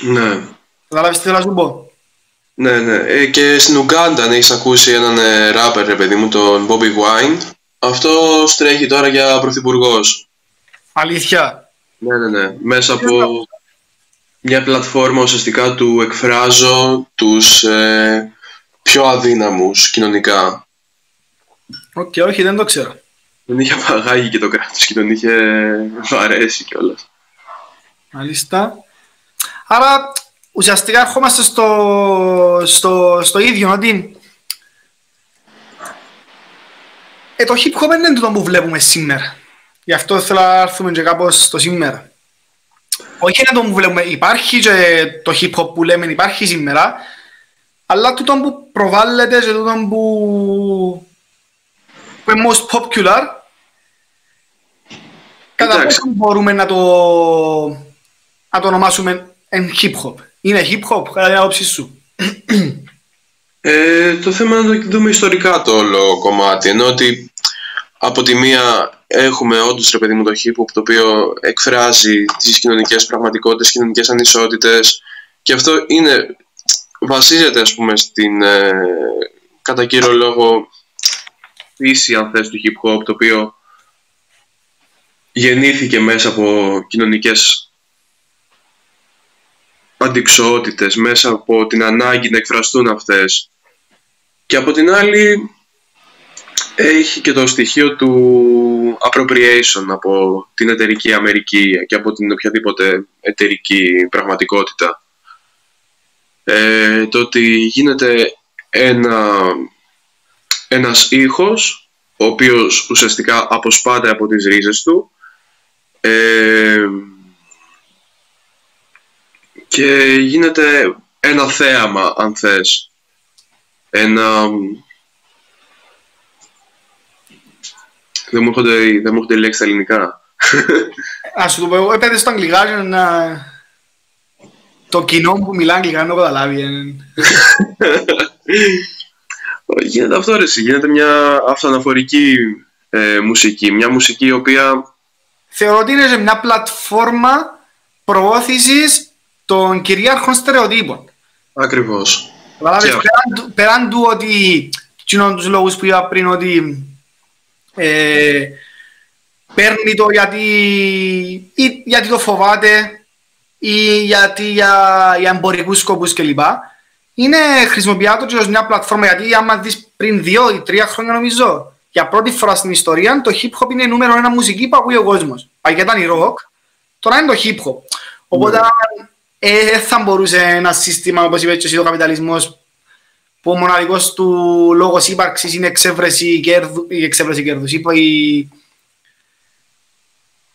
Ναι. Καταλάβεις τι θέλω να σου πω; Ναι, ναι. Ε, και στην Ουγκάντα, αν έχεις ακούσει έναν ε, ράπερ, ρε παιδί μου, τον Bobby Wine, αυτό τρέχει τώρα για πρωθυπουργός. Αλήθεια. Ναι, ναι, ναι. Μέσα από μια πλατφόρμα ουσιαστικά του εκφράζω τους ε, πιο αδύναμους κοινωνικά. OK, okay, όχι, δεν το ξέρω. Τον είχε απαγάγει και το κράτος και τον είχε βαρέσει κιόλας. Μάλιστα. Άρα ουσιαστικά ερχόμαστε στο, στο, στο ίδιο, ότι ε, το hip hop δεν είναι το που βλέπουμε σήμερα. Γι' αυτό θέλω να έρθουμε και κάπως στο σήμερα. Όχι είναι το που βλέπουμε, υπάρχει και το hip hop που λέμε υπάρχει σήμερα, αλλά τούτο που προβάλλεται και τούτο που, που είναι most popular, κατά πόσο μπορούμε να το, να το ονομάσουμε εν hip hop. Είναι hip hop, κατά την άποψη σου. Ε, το θέμα είναι να το δούμε ιστορικά το όλο κομμάτι. Ενώ ότι από τη μία έχουμε όντως ρε παιδί μου το hip το οποίο εκφράζει τις κοινωνικές πραγματικότητες, κοινωνικές ανισότητες και αυτό είναι, βασίζεται ας πούμε στην ε, κατά κύριο λόγο φύση αν θες του hip hop το οποίο γεννήθηκε μέσα από κοινωνικές αντικσότητες, μέσα από την ανάγκη να εκφραστούν αυτές και από την άλλη έχει και το στοιχείο του appropriation από την εταιρική Αμερική και από την οποιαδήποτε εταιρική πραγματικότητα. Ε, το ότι γίνεται ένα, ένας ήχος ο οποίος ουσιαστικά αποσπάται από τις ρίζες του. Ε, και γίνεται ένα θέαμα αν θες. Ένα δεν μου έρχονται, δεν μου έρχονται λέξεις στα ελληνικά. Ας σου το πω, εγώ έπαιζε στο αγγλικά για να... το κοινό που μιλά αγγλικά να το καταλάβει. ε. γίνεται αυτό ρε, εσύ, γίνεται μια αυτοαναφορική ε, μουσική, μια μουσική η οποία Θεωρώ ότι είναι σε μια πλατφόρμα προώθησης των κυρίαρχων στερεοτύπων. ακριβώς Καταλάβες, Και- πέραν, του- πέραν του ότι κοινών τους λόγους που είπα πριν ότι ε, παίρνει το γιατί, ή γιατί το φοβάται ή γιατί για, για εμπορικούς σκοπούς κλπ. Είναι χρησιμοποιητό το και ως μια πλατφόρμα γιατί άμα δεις πριν δύο ή τρία χρόνια νομίζω για πρώτη φορά στην ιστορία το hip hop είναι νούμερο ένα μουσική που ακούει ο κόσμος. Παλιά ήταν η rock, τώρα είναι το hip hop. Οπότε ε, δεν θα μπορούσε ένα σύστημα όπως είπες και εσύ ο καπιταλισμός που ο μοναδικός του λόγος ύπαρξης είναι εξέβρεση κέρδου, η εξέβρεση κέρδους, είπα η,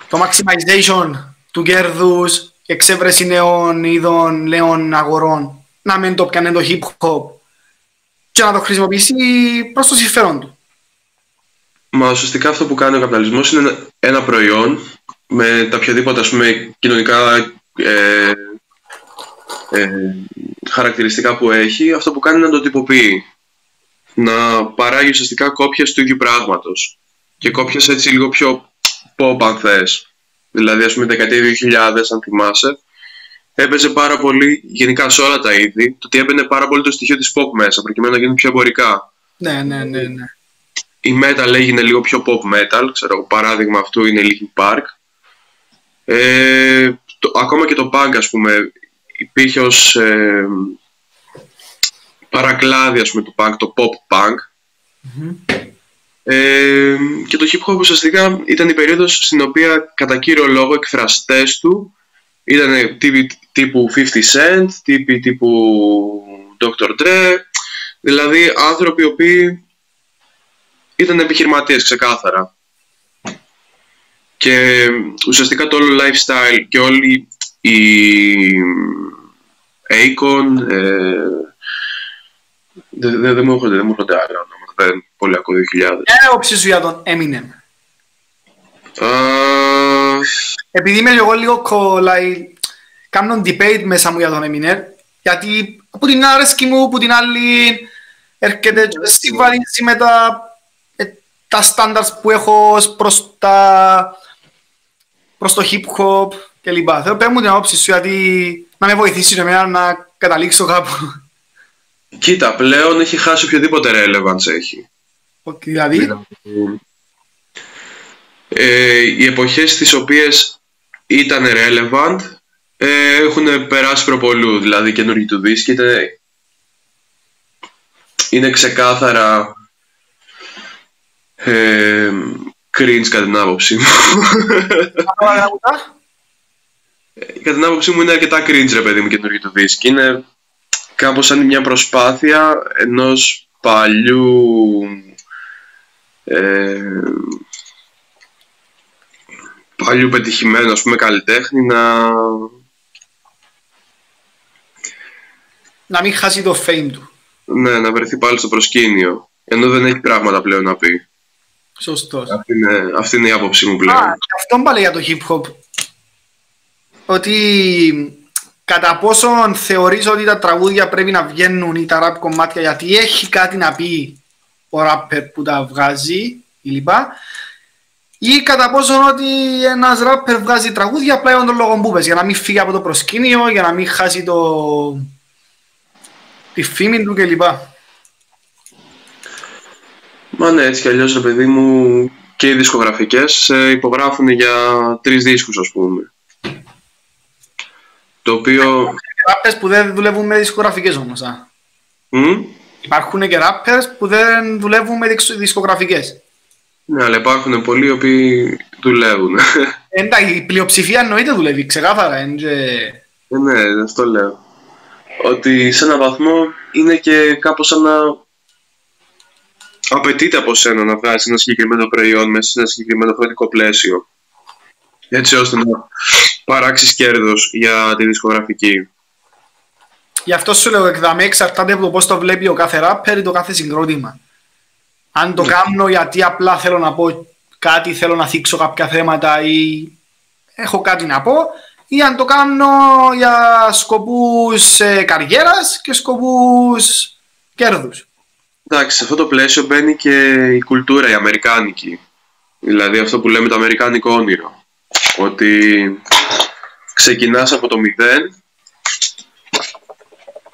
το maximization του κέρδους, η εξέβρεση νέων είδων, νέων αγορών, να μην το πιάνε το hip hop και να το χρησιμοποιήσει προς το συμφέρον του. Μα ουσιαστικά αυτό που κάνει ο καπιταλισμός είναι ένα- ένα προϊόν με τα οποιαδήποτε ας πούμε, κοινωνικά ε, ε, χαρακτηριστικά που έχει, αυτό που κάνει είναι να το τυποποιεί. Να παράγει ουσιαστικά κόπιες του ίδιου πράγματος. Και κόπιες έτσι λίγο πιο pop αν θες. Δηλαδή ας πούμε δεκαετία 2000 αν θυμάσαι, έπαιζε πάρα πολύ, γενικά σε όλα τα είδη, το ότι έμπαινε πάρα πολύ το στοιχείο της pop μέσα, προκειμένου να γίνουν πιο εμπορικά Ναι, ναι, ναι, ναι. η metal έγινε λίγο πιο pop metal, ξέρω εγώ, παράδειγμα αυτού είναι η Linkin Park. Ε, το, ακόμα και το punk, ας πούμε, υπήρχε ως ε, παρακλάδι, ας πούμε, του punk, το pop punk. Ε, και το hip hop ουσιαστικά ήταν η περίοδος στην οποία κατά κύριο λόγο εκφραστές του ήταν τύποι τύπου 50 Cent, τύποι τύπου Dr. Dre, δηλαδή άνθρωποι οι οποίοι ήταν επιχειρηματίες ξεκάθαρα. Και ουσιαστικά το όλο lifestyle και όλη η Akon ε, δεν, δεν, δεν μου έρχονται, δεν μου έρχονται άλλα ονόματα, δεν πολύ ακούω 2000. Ποια είναι η άποψη σου για τον Eminem. Α, Επειδή είμαι εγώ λίγο κολλάει, κάνω debate μέσα μου για τον Eminem, γιατί από την άρεσκη μου, από την άλλη έρχεται και συμβαδίζει με τα, ε, τα standards που έχω ως προς, τα, προς το hip hop κλπ. Θέλω πες μου την άποψη σου γιατί να με βοηθήσεις και εμένα να καταλήξω κάπου. Κοίτα, πλέον έχει χάσει οποιοδήποτε relevance έχει. Ότι δηλαδή, Ε, οι εποχές τις οποίες ήταν relevant ε, έχουν περάσει προπολού, δηλαδή καινούργιοι του δίσκοι είναι, είναι ξεκάθαρα ε, cringe κατά την άποψή μου. κατά την άποψή μου είναι αρκετά cringe ρε παιδί μου καινούργιοι του δίσκοι. Είναι κάπως σαν μια προσπάθεια ενός παλιού ε, παλιού πετυχημένου ας πούμε καλλιτέχνη να, να μην χάσει το fame του. ναι, να βρεθεί πάλι στο προσκήνιο ενώ δεν έχει πράγματα πλέον να πει. Σωστός. Αυτή είναι, αυτή είναι η άποψή μου πλέον. Α, και αυτό πάλι για το hip hop. Ότι κατά πόσον θεωρείς ότι τα τραγούδια πρέπει να βγαίνουν ή τα rap κομμάτια γιατί έχει κάτι να πει ο rapper που τα βγάζει ή λοιπά ή κατά πόσον ότι ένας rapper βγάζει τραγούδια απλά για τον λόγο που πες, για να μην φύγει από το προσκήνιο, για να μην χάσει το... τη φήμη του κλπ. Μα ναι, έτσι κι αλλιώς ρε παιδί μου και οι δισκογραφικές ε, υπογράφουν για τρεις δίσκους ας πούμε. Το οποίο... Rappers που δεν δουλεύουν με δισκογραφικές όμως. Α. Μμ; Υπάρχουν και rappers που δεν δουλεύουν με δισκο- δισκογραφικές. Ναι, αλλά υπάρχουν πολλοί οι οποίοι δουλεύουν. Εντάξει, η πλειοψηφία εννοείται δουλεύει, ξεκάθαρα. εν και- Ε, ναι, αυτό λέω. Ότι σε έναν βαθμό είναι και κάπως σαν να απαιτείται από σένα να βγάλεις ένα συγκεκριμένο προϊόν μέσα σε ένα συγκεκριμένο χρονικό πλαίσιο. Έτσι ώστε να παράξεις κέρδος για τη δισκογραφική. Γι' αυτό σου λέω εκδαμέ εξαρτάται από το πώς το βλέπει ο κάθε ράπερ ή το κάθε συγκρότημα. Αν το ναι. κάνω γιατί απλά θέλω να πω κάτι, θέλω να θίξω κάποια θέματα ή έχω κάτι να πω ή αν το κάνω για σκοπούς ε, καριέρας και σκοπούς κέρδους. Εντάξει, σε αυτό το πλαίσιο μπαίνει και η κουλτούρα, η αμερικάνικη. Δηλαδή αυτό που λέμε το αμερικάνικο όνειρο. Ότι ξεκινάς από το μηδέν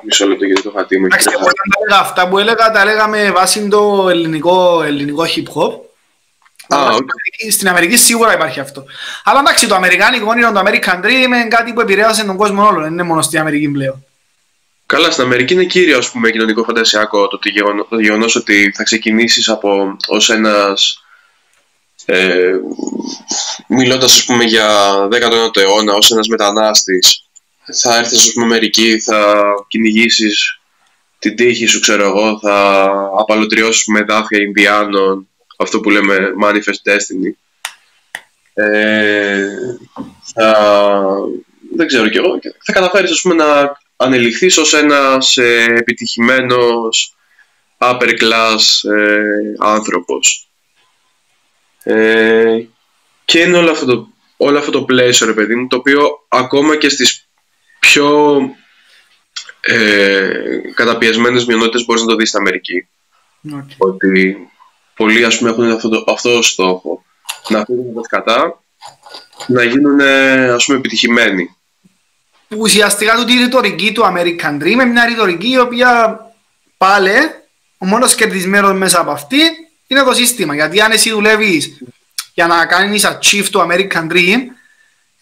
Μισό λεπτό γιατί το χατί μου. Εντάξει, εγώ έλεγα αυτά που έλεγα, τα έλεγα με βάση το ελληνικό, ελληνικό hip hop. Ah, okay. Στην Αμερική σίγουρα υπάρχει αυτό. Αλλά εντάξει, το αμερικάνικο όνειρο, το American Dream είναι κάτι που επηρέασε τον κόσμο όλο, δεν είναι μόνο στην Αμερική πλέον. Καλά, στην Αμερική είναι κύριο ας πούμε, κοινωνικό φαντασιακό το, το γεγονός ότι θα ξεκινήσεις από ως ένας. Ε, μιλώντας ας πούμε για 19ο αιώνα ως ένας μετανάστης θα έρθεις ας πούμε Αμερική, θα κυνηγήσεις την τύχη σου ξέρω εγώ, θα απαλωτριώσεις με δάφια Ινδιάνων, αυτό που λέμε manifest destiny. Ε, θα, δεν ξέρω κι εγώ, θα καταφέρεις ας πούμε να ανελιχθείς ως ένας ε, επιτυχημένος upper class ε, άνθρωπος. Ε, και είναι όλο αυτό το, όλο αυτό το πλαίσιο, ρε παιδί μου, το οποίο ακόμα και στις πιο ε, καταπιεσμένες μειονότητες μπορείς να το δεις στην Αμερική. Okay. Ότι πολλοί ας πούμε έχουν αυτό το, αυτό το στόχο. Να φύγουν από κατά, να γίνουν ας πούμε επιτυχημένοι. Ουσιαστικά τούτη η ρητορική του American Dream είναι μια ρητορική η οποία πάλι ο μόνος κερδισμένος μέσα από αυτή είναι το σύστημα. Γιατί αν εσύ δουλεύεις για να κάνεις achieve το American Dream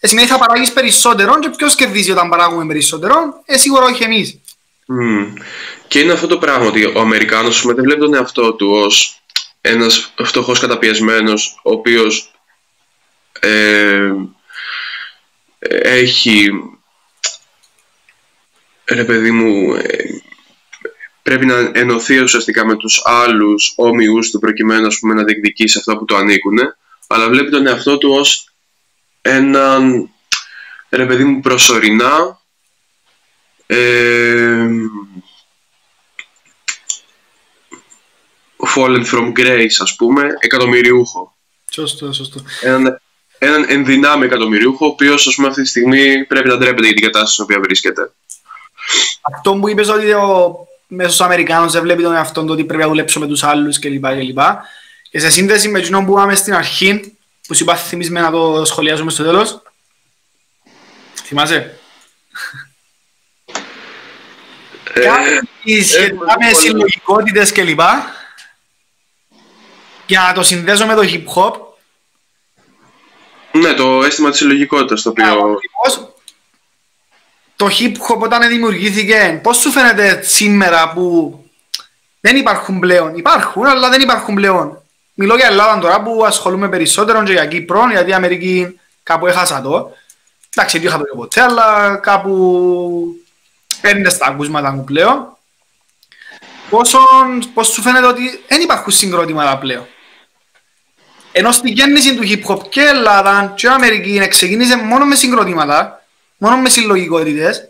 ε, σημαίνει θα παράγεις περισσότερο και ποιος κερδίζει όταν παράγουμε περισσότερο, ε, σίγουρα όχι εμείς. Mm. Και είναι αυτό το πράγμα ότι ο Αμερικάνος δεν βλέπει τον εαυτό του ως ένας φτωχός καταπιεσμένος ο οποίος ε, έχει ρε παιδί μου ε, πρέπει να ενωθεί ουσιαστικά με τους άλλους όμοιους του προκειμένου ας πούμε, να διεκδικήσει αυτά που του ανήκουν αλλά βλέπει τον εαυτό του ως έναν ρε παιδί μου προσωρινά ε, fallen from grace ας πούμε εκατομμυριούχο. Σωστό, σωστό. Έναν, έναν ενδυνάμει εκατομμυριούχο ο οποίος ας πούμε αυτή τη στιγμή πρέπει να ντρέπεται για την κατάσταση στην οποία βρίσκεται. Αυτό που είπες ότι ο μέσος Αμερικάνος δεν βλέπει τον εαυτό του ότι πρέπει να δουλέψω με τους άλλους κλπ. Και, και σε σύνδεση με εκείνο που είπαμε στην αρχή που σου είπα θυμίσουμε να το σχολιάζουμε στο τέλος. Θυμάσαι. Ε, Κάτι σχετικά με συλλογικότητες και λοιπά. Για να το συνδέσω με το hip hop. Ναι, το αίσθημα της συλλογικότητας το οποίο... Το hip hop όταν δημιουργήθηκε, πώς σου φαίνεται σήμερα που δεν υπάρχουν πλέον; Υπάρχουν, αλλά δεν υπάρχουν πλέον. Μιλώ για Ελλάδα τώρα που ασχολούμαι περισσότερο και για Κύπρο, γιατί η Αμερική κάπου έχασα το. Εντάξει, δεν είχα το ποτέ, αλλά κάπου παίρνεις στα ακούσματα μου πλέον. Πόσο, πώς σου φαίνεται ότι δεν υπάρχουν συγκρότηματα πλέον; Ενώ στην γέννηση του hip hop και Ελλάδα και η Αμερική ξεκίνησε μόνο με συγκροτήματα, μόνο με συλλογικότητες,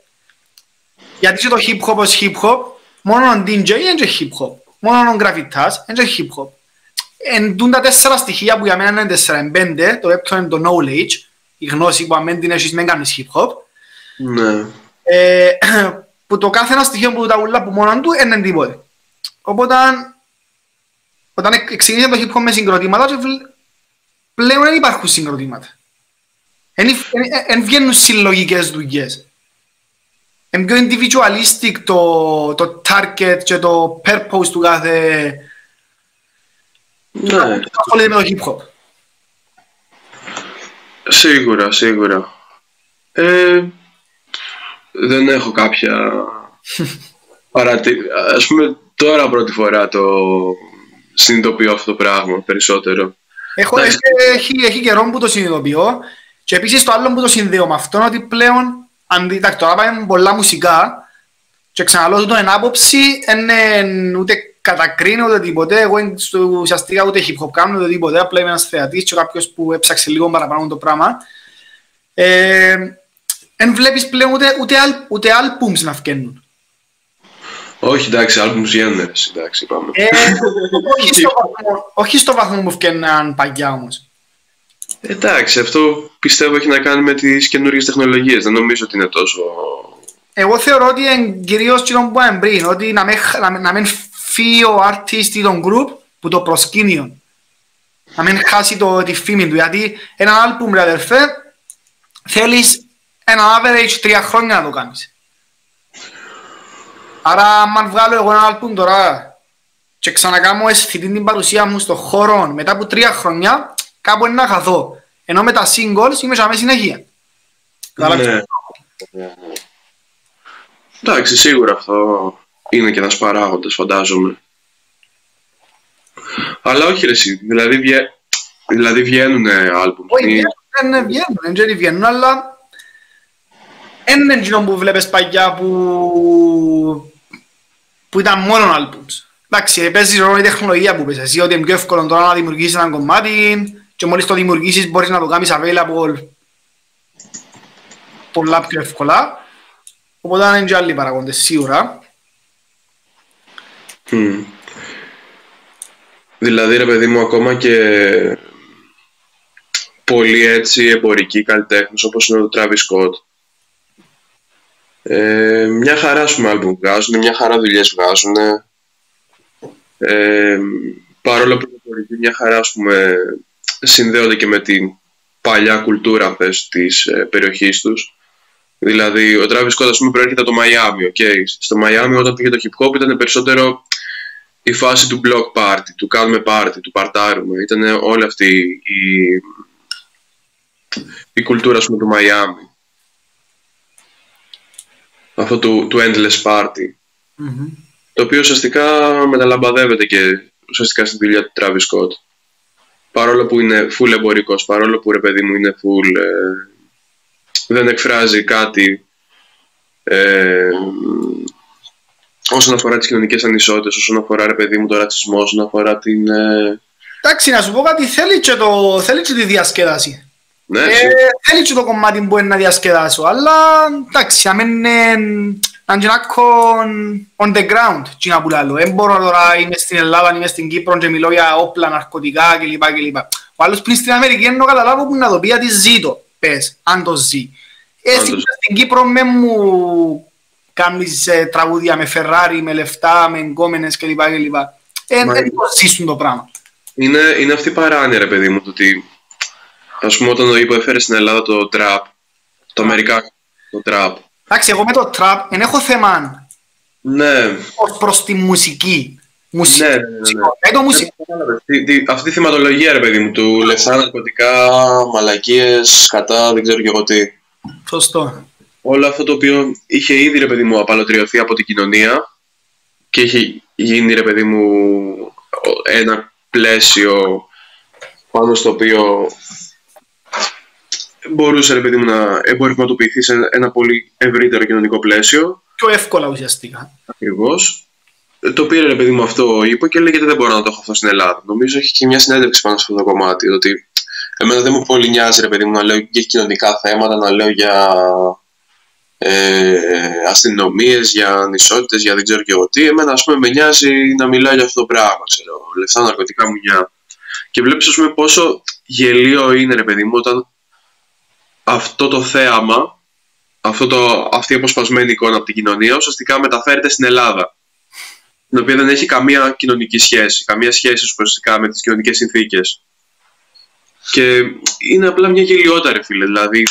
γιατί και το hip hop ως hip hop, μόνο ο DJ είναι hip hop, μόνο ο γραφιτάς είναι hip hop. Εν τα τέσσερα στοιχεία που για μένα είναι τέσσερα, εν πέντε, το έπτω είναι το knowledge, η γνώση που αμέν την έχεις με κάνεις hip hop. Ναι. Ε, που το κάθε ένα στοιχείο που τα ούλα που μόνο του είναι τίποτε. Οπότε, όταν ξεκίνησε το hip hop με συγκροτήματα, πλέον δεν υπάρχουν συγκροτήματα. Δεν βγαίνουν συλλογικές δουλειές. Είναι πιο individualistic το, το target και το purpose του κάθε ναι. Ασχολείται με το hip hop. Σίγουρα, σίγουρα. Ε, δεν έχω κάποια παρατήρηση. Ας πούμε τώρα πρώτη φορά το συνειδητοποιώ αυτό το πράγμα περισσότερο. Έχω, έχει, έχει, έχει καιρό που το συνειδητοποιώ και επίσης το άλλο που το συνδέω με αυτό είναι ότι πλέον αντί, τώρα πάμε πολλά μουσικά και ξαναλώ το άποψη είναι ούτε κατακρίνω ούτε τίποτε. Εγώ ουσιαστικά ούτε hip hop κάνω ούτε τίποτε. Απλά είμαι ένας θεατής και κάποιος που έψαξε λίγο παραπάνω το πράγμα. Ε, εν βλέπεις πλέον ούτε, ούτε, ούτε albums να βγαίνουν. Όχι, εντάξει, άλμπουμς βγαίνουν, εντάξει, πάμε. Ε, όχι, στο βαθμό, όχι στο βαθμό που φτιάχναν παγιά όμως. Εντάξει, αυτό πιστεύω έχει να κάνει με τις καινούργιες τεχνολογίες. Δεν νομίζω ότι είναι τόσο... Εγώ θεωρώ ότι είναι κυρίως το που είπαμε πριν, ότι να μην, να, να μην φύγει ο artist ή τον group που το προσκήνιο. Να μην χάσει το, τη φήμη του, γιατί ένα άλμπουμ, ρε αδερφέ, θέλεις ένα average τρία χρόνια να το κάνεις. Άρα, αν βγάλω εγώ ένα άλμπουμ τώρα και ξανακάμω αισθητή την παρουσία μου στον χώρο μετά από τρία χρόνια, κάπου είναι να χαθώ. Ενώ με τα singles είμαι σε συνέχεια. Ναι. Εντάξει, σίγουρα αυτό είναι και ένας παράγοντας, φαντάζομαι. Αλλά όχι ρε εσύ, δηλαδή, βγα... δηλαδή βγαίνουν άλμπουμς. Όχι, δεν βγαίνουν, δεν βγαίνουν, αλλά δεν είναι εκείνο που βλέπεις παγιά που, που ήταν μόνο άλμπουμς. Εντάξει, παίζεις ρόλο η τεχνολογία που πες εσύ, ότι είναι πιο εύκολο τώρα να δημιουργήσεις ένα κομμάτι και μόλις το δημιουργήσεις μπορείς να το κάνεις available πολλά πιο εύκολα. Οπότε είναι και άλλοι παραγόντες, σίγουρα. Mm. Δηλαδή ρε παιδί μου ακόμα και πολύ έτσι εμπορικοί καλλιτέχνες όπως είναι ο Travis Scott ε, μια χαρά σου άλμπουμ βγάζουν, μια χαρά δουλειές βγάζουν ε, παρόλο που εμπορικοί μια χαρά ας πούμε συνδέονται και με την παλιά κουλτούρα θες, της ε, περιοχής τους Δηλαδή, ο Travis Scott, ας πούμε, προέρχεται από το Miami, okay. Στο Miami, όταν πήγε το hip hop, ήταν περισσότερο η φάση του block party, του κάνουμε party, του παρτάρουμε. Ήταν όλη αυτή η, η κουλτούρα, ας πούμε, του Miami. Αυτό του, του endless party. Το οποίο ουσιαστικά μεταλαμπαδεύεται και ουσιαστικά στη δουλειά του Travis Scott. Παρόλο που είναι full εμπορικός, παρόλο που ρε παιδί μου είναι full ε, δεν εκφράζει κάτι ε, όσον αφορά τις κοινωνικές ανισότητες, όσον αφορά ρε παιδί μου το ρατσισμό, όσον αφορά την... Ε... Εντάξει, να σου πω κάτι, θέλει και, το, θέλει και τη διασκέδαση. Ναι, ε, θέλει και το κομμάτι που μπορεί να διασκεδάσω, αλλά εντάξει, να μην είναι να είναι on the ground, τι να πουλάλω. Δεν μπορώ τώρα, είμαι στην Ελλάδα, είμαι στην Κύπρο και μιλώ για όπλα, ναρκωτικά κλπ. Ο άλλος πριν στην Αμερική δεν καταλάβω που να το πει γιατί ζήτω πες, αν το ζει. Εσύ στην Κύπρο με μου κάνεις ε, τραγούδια με Φεράρι, με λεφτά, με εγκόμενες κλπ. κλπ. Ε, δεν το ζήσουν το πράγμα. Είναι, είναι αυτή η παράνοια ρε παιδί μου, το ότι ας πούμε όταν ο Ήπο έφερε στην Ελλάδα το τραπ, το Αμερικάνικο το τραπ. Εντάξει, εγώ με το τραπ δεν έχω θέμα ναι. ως προς τη μουσική. Μουσική. Ναι, ναι, ναι. Το μουσική. Αυτή τη θυματολογία, ρε παιδί μου, του λεφτά, ναρκωτικά, μαλακίες, κατά, δεν ξέρω και εγώ τι. Σωστό. Όλο αυτό το οποίο είχε ήδη, ρε παιδί μου, απαλωτριωθεί από την κοινωνία και είχε γίνει, ρε παιδί μου, ένα πλαίσιο πάνω στο οποίο μπορούσε, ρε παιδί μου, να εμπορευματοποιηθεί σε ένα πολύ ευρύτερο κοινωνικό πλαίσιο. Πιο εύκολα ουσιαστικά. Ακριβώς το πήρε ρε παιδί μου αυτό είπε και λέει δεν μπορώ να το έχω αυτό στην Ελλάδα. Νομίζω έχει και μια συνέντευξη πάνω σε αυτό το κομμάτι. Ότι εμένα δεν μου πολύ νοιάζει ρε παιδί μου να λέω για κοινωνικά θέματα, να λέω για ε, αστυνομίες, για ανισότητες, για δεν ξέρω και εγώ τι. Εμένα ας πούμε με νοιάζει να μιλάω για αυτό το πράγμα. Ξέρω, λεφτά, ναρκωτικά μου νιά. Και βλέπεις ας πούμε πόσο γελίο είναι ρε παιδί μου όταν αυτό το θέαμα, αυτό το, αυτή η αποσπασμένη εικόνα από την κοινωνία ουσιαστικά μεταφέρεται στην Ελλάδα την οποία δεν έχει καμία κοινωνική σχέση, καμία σχέση ουσιαστικά με τις κοινωνικές συνθήκες. Και είναι απλά μια γελιότητα, ρε φίλε. Δηλαδή,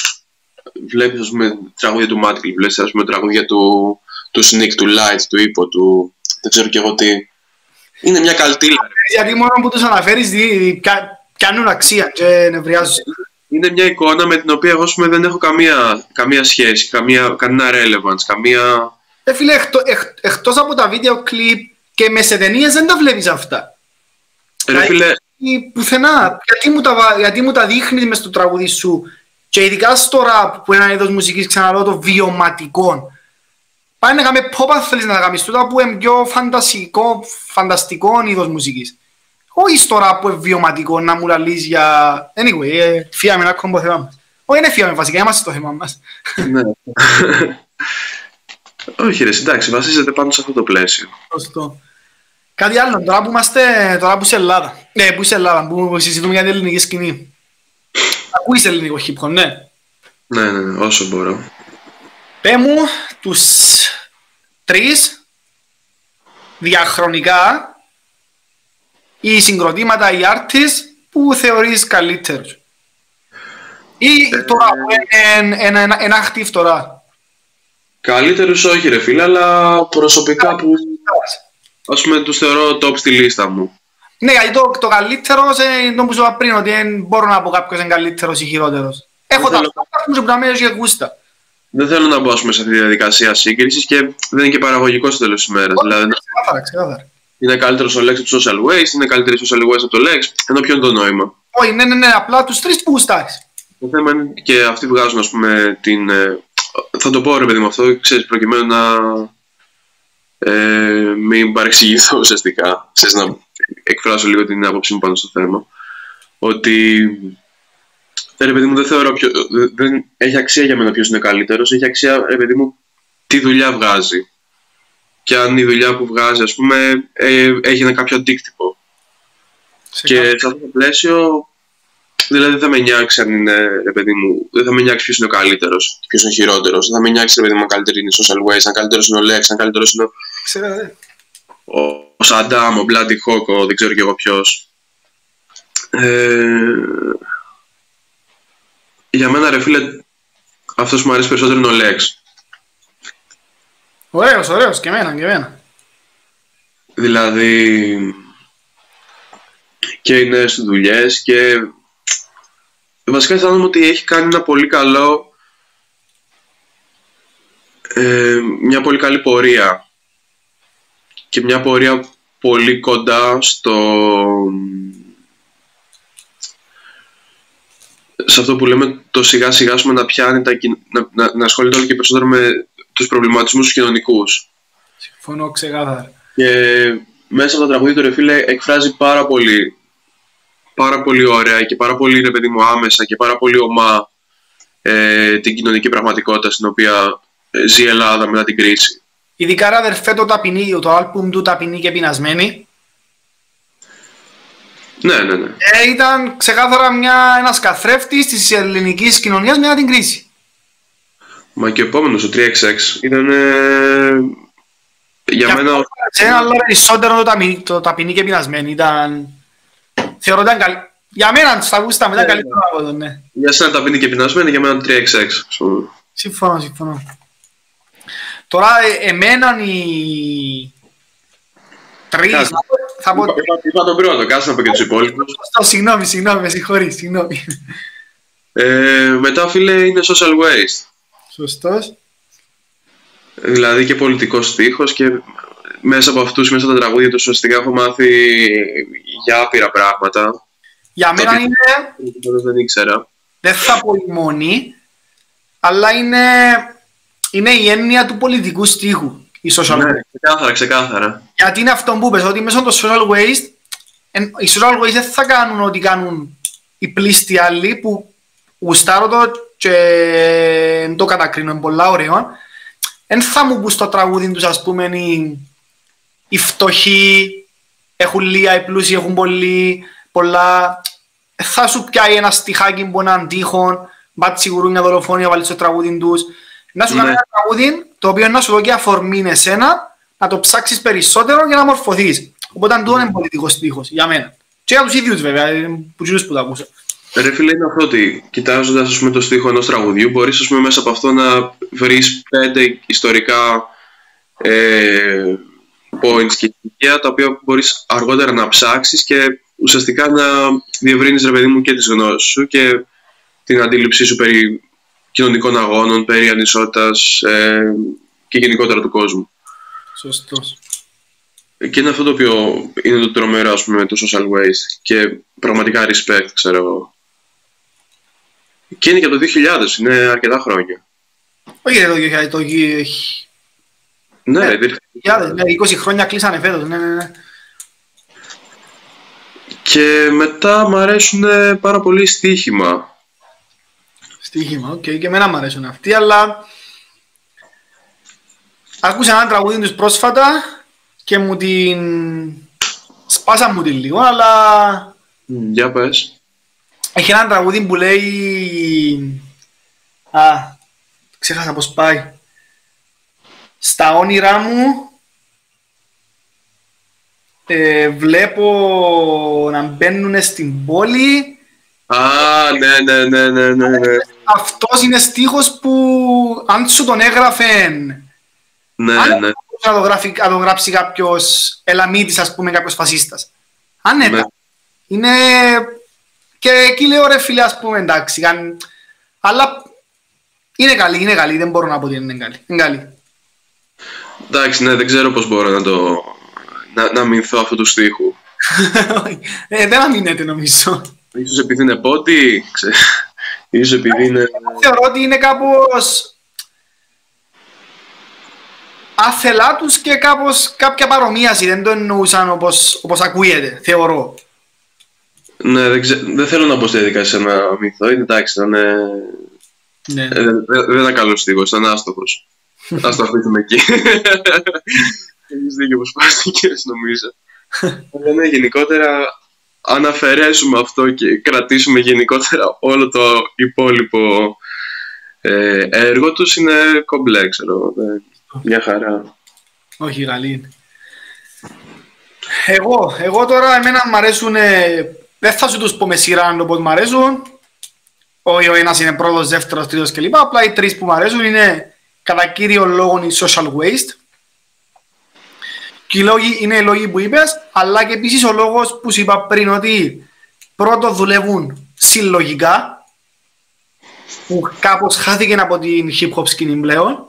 βλέπεις, ας πούμε, τραγούδια του Μάτικλ, βλέπεις, ας πούμε, τραγούδια του, του Sneak, του Light, του Υπο, του... δεν ξέρω και εγώ τι. Είναι μια καλτήλα. Γιατί μόνο που τους αναφέρεις, κάνουν αξία και νευριάζουν. Είναι μια εικόνα με την οποία εγώ πούμε, δεν έχω καμία, καμία σχέση, καμία, κανένα relevance, καμία... Ε, φίλε, εκτό, εκ, εκτός από τα βίντεο κλιπ και με σε ταινίες δεν τα βλέπεις αυτά. Ρε φίλε... Πουθενά. Γιατί μου τα, γιατί μου τα δείχνεις μες στο τραγούδι σου και ειδικά στο ραπ που είναι ένα είδος μουσικής ξαναλέω το βιωματικό. Πάει να κάνουμε pop αν θέλεις να τα κάνεις τούτα που είναι πιο φανταστικό, φανταστικό είδος μουσικής. Όχι στο ραπ που είναι βιωματικό να μου λαλείς για... Anyway, ε, φύγαμε να κόμπο θέμα μας. Όχι είναι φύγαμε βασικά, είμαστε στο θέμα μας. Ναι. Όχι ρε, εντάξει, βασίζεται πάνω σε αυτό το πλαίσιο. Σωστό. Κάτι άλλο, τώρα που είμαστε, τώρα που είσαι Ελλάδα, ε, που είσαι Ελλάδα, που συζητούμε για την ελληνική σκηνή. Ακούεις ελληνικό hip hop, ναι. Ναι, ναι, ναι, όσο μπορώ. Πέ μου τους τρεις διαχρονικά ή συγκροτήματα ή artists που θεωρείς καλύτερους. Ή τώρα που είναι ένα, ένα, ένα active τώρα. Καλύτερους όχι ρε φίλε, αλλά προσωπικά που ας πούμε τους θεωρώ top στη λίστα μου. Ναι, γιατί το, το καλύτερο είναι το που σου είπα πριν, ότι δεν μπορώ να πω κάποιος είναι καλύτερος ή χειρότερος. Έχω τα θέλω- πράγματα που να μένω και γούστα. Δεν θέλω να μπω ας πούμε, σε αυτή τη διαδικασία σύγκρισης και δεν είναι και παραγωγικό στο τέλος της ημέρα. Δηλαδή, Ξεκάθαρα, ξεκάθαρα. Είναι καλύτερος ο Lex από το Social Waste, είναι καλύτερη η Social Waste από το Lex, ενώ ποιο είναι το νόημα. Όχι, ναι, ναι, ναι, απλά τους τρεις που γουστάρεις. Το θέμα είναι και αυτοί βγάζουν, ας πούμε, την. ε, Θα το πω ρε παιδί μου αυτό, ξέρεις, προκειμένου να ε, μην παρεξηγηθώ ουσιαστικά. Ξέρεις, να εκφράσω λίγο την άποψή μου πάνω στο θέμα. Ότι ε, ρε παιδί μου δεν θεωρώ ποιο, δεν- δεν έχει αξία για μένα ποιος είναι καλύτερος, έχει αξία ρε παιδί μου τι δουλειά βγάζει. Και αν η δουλειά που βγάζει ας πούμε ε, έχει ένα κάποιο αντίκτυπο. Και σε αυτό το πλαίσιο, δηλαδή δεν θα με νοιάξει αν είναι, ρε παιδί μου, δεν θα με νοιάξει ποιος είναι ο καλύτερος, ποιος είναι ο χειρότερος. Δεν θα με νοιάξει, ρε παιδί μου, αν καλύτερη είναι η Social Waste, αν καλύτερος είναι ο Lex, αν καλύτερος είναι Ξέρετε, ο, ο Σαντάμ, ο Bloody Hawk, ο δεν ξέρω κι εγώ ποιος. Ε, για μένα, ρε φίλε, αυτός που μου αρέσει περισσότερο είναι ο Lex. Ωραίος, ωραίος, και εμένα, και εμένα. Δηλαδή και οι νέες του δουλειές και βασικά αισθάνομαι ότι έχει κάνει ένα πολύ καλό ε, μια πολύ καλή πορεία και μια πορεία πολύ κοντά στο σε αυτό που λέμε το σιγά σιγά ας πούμε, να πιάνει τα, κοι- να, να, να ασχολείται όλο και περισσότερο με τους προβληματισμούς τους κοινωνικούς Συμφωνώ ξεκάθαρα. και μέσα από το τραγούδι του ρε φίλε εκφράζει πάρα πολύ πάρα πολύ ωραία και πάρα πολύ ρε παιδί μου άμεσα και πάρα πολύ ομά ε, την κοινωνική πραγματικότητα στην οποία ε, ζει η Ελλάδα μετά την κρίση. Ειδικά ρε αδερφέ το ταπεινή, το άλμπουμ του ταπεινή και πεινασμένη. Ναι, ναι, ναι. Ε, ήταν ξεκάθαρα μια, ένας καθρέφτης της ελληνικής κοινωνίας μετά την κρίση. Μα και ο επόμενος, ο 3XX, ήταν ε, για Και μένα... αυτό, Σε ένα άλλο περισσότερο το ταπεινή, το ταπεινή και πεινασμένη ήταν... Θεωρώ ήταν καλή. Για μένα στα γούστα μου ήταν Ναι, καλύτερο από το, ναι. Για σένα τα πίνει και πεινασμένη, για μένα το 3XX. ας πούμε. Συμφωνώ, συμφωνώ. Τώρα ε, εμέναν οι τρεις, Κάτσε. θα πω- θα πω... Είπα, είπα, είπα τον πρώτο, κάτσε να πω και τους υπόλοιπους. Σωστό, Συγγνώμη, συγγνώμη, με συγχωρείς, συγγνώμη. Ε, μετά, φίλε, είναι social waste. Σωστός. Δηλαδή και πολιτικός στίχος και μέσα από αυτούς, μέσα από τα τραγούδια τους, ουσιαστικά έχω μάθει για άπειρα πράγματα. Για μένα Ότι- είναι, που ποτέ δεν ήξερα. δεν θα πω η μόνη, αλλά είναι, είναι η έννοια του πολιτικού στίχου, η social Ναι, waste. ξεκάθαρα, ξεκάθαρα. Γιατί είναι αυτό που είπες, ότι μέσα στο social waste, εν- οι social waste δεν θα κάνουν ό,τι κάνουν οι πλήστοι άλλοι που γουστάρω το και δεν το κατακρίνω, είναι πολλά ωραίο. Δεν θα μου πούν στο τραγούδι τους, ας πούμε, οι, οι φτωχοί έχουν λίγα, οι πλούσιοι έχουν πολύ, πολλά. Ε, Θα σου πιάει ένα στιχάκι που έναν τείχον, μπάτσι γουρούνια δολοφόνια, βάλεις στο τραγούδι τους. Να σου Ναι. κάνει ένα τραγούδι το οποίο να σου δώσει αφορμή εσένα να το ψάξεις περισσότερο και να μορφωθείς. Οπότε αυτό είναι πολιτικός στίχος για μένα. Και για τους ίδιους βέβαια, ε, που τους που το ακούσα. Ρε φίλε, είναι αυτό ότι κοιτάζοντας ας πούμε, το στίχο ενός τραγουδιού, μπορείς ας πούμε, μέσα από αυτό να βρεις πέντε ιστορικά ε, points και στοιχεία τα οποία μπορείς αργότερα να ψάξεις και ουσιαστικά να διευρύνεις ρε παιδί μου και τις γνώσεις σου και την αντίληψή σου περί κοινωνικών αγώνων, περί ανισότητας ε, και γενικότερα του κόσμου. Σωστός. Και είναι αυτό το οποίο είναι το τρομερό ας πούμε με το Social Waste και πραγματικά respect ξέρω εγώ. Και είναι και από το 2000, είναι αρκετά χρόνια. Όχι ρε, το 2000, το 2000, Ναι, Ναι. δεν- ναι, 20 χρόνια κλείσανε φέτος, ναι, ναι, ναι. Και μετά μου αρέσουν πάρα πολύ στοίχημα. Στοίχημα, οκ, και εμένα μου αρέσουν αυτοί, αλλά άκουσα ένα τραγούδι τους πρόσφατα και μου την... σπάσα μου την λίγο, αλλά... Για πες. Έχει ένα τραγούδι που λέει... Α, ξέχασα πώς πάει. Στα όνειρά μου ε, βλέπω να μπαίνουν στην πόλη. Α, ναι, ναι, ναι, ναι, ναι. ναι. Αυτός είναι στίχος που αν σου τον έγραφε Ναι, αν ναι. να το, γράφει, να το γράψει κάποιος ελαμίτης, ας πούμε, κάποιος φασίστας. Ανέτα. Ναι. Είναι... Και εκεί λέω ρε φίλε, ας πούμε, εντάξει. καν- Αλλά είναι καλή, είναι καλή. Δεν μπορώ να πω ότι είναι καλή. Είναι καλή. Εντάξει, ναι, δεν ξέρω πώς μπορώ να το... να, να μηνθώ αυτού τους στίχους. ε, δεν αμήνεται νομίζω. Ίσως επειδή είναι πότι, ξέ... Ίσως επειδή είναι... Θεωρώ ότι είναι κάπως άθελά τους και κάπως κάποια παρομοίαση. Δεν το εννοούσαν όπως, όπως ακούγεται, θεωρώ. Ναι, δεν, ξέ... δεν θέλω να πω στη διαδικασία να μηνθώ, είναι εντάξει, να είναι... Ναι. Ε, δεν, δεν δεν ήταν καλός στίχος, ήταν άστοχος. Ας το αφήσουμε εκεί. Έχεις δίκιο πως πάστηκες, νομίζω. Αλλά ναι, γενικότερα, αν αφαιρέσουμε αυτό και κρατήσουμε γενικότερα όλο το υπόλοιπο ε, έργο τους, είναι κομπλέ, ξέρω. ε, μια χαρά. Όχι, καλή είναι. Εγώ, εγώ τώρα εμένα μ' αρέσουν, ε, δεν θα σου τους πω με σειρά όπως μ' αρέσουν. Όχι ο ένας είναι πρώτος, δεύτερος, τρίτος κλπ. Απλά οι τρεις που μ' αρέσουν είναι κατά κύριο λόγο η social waste. Και οι λόγοι είναι οι λόγοι που είπες, αλλά και επίσης ο λόγος που σου είπα πριν ότι πρώτο δουλεύουν συλλογικά, που κάπως χάθηκε από την hip hop σκηνή πλέον.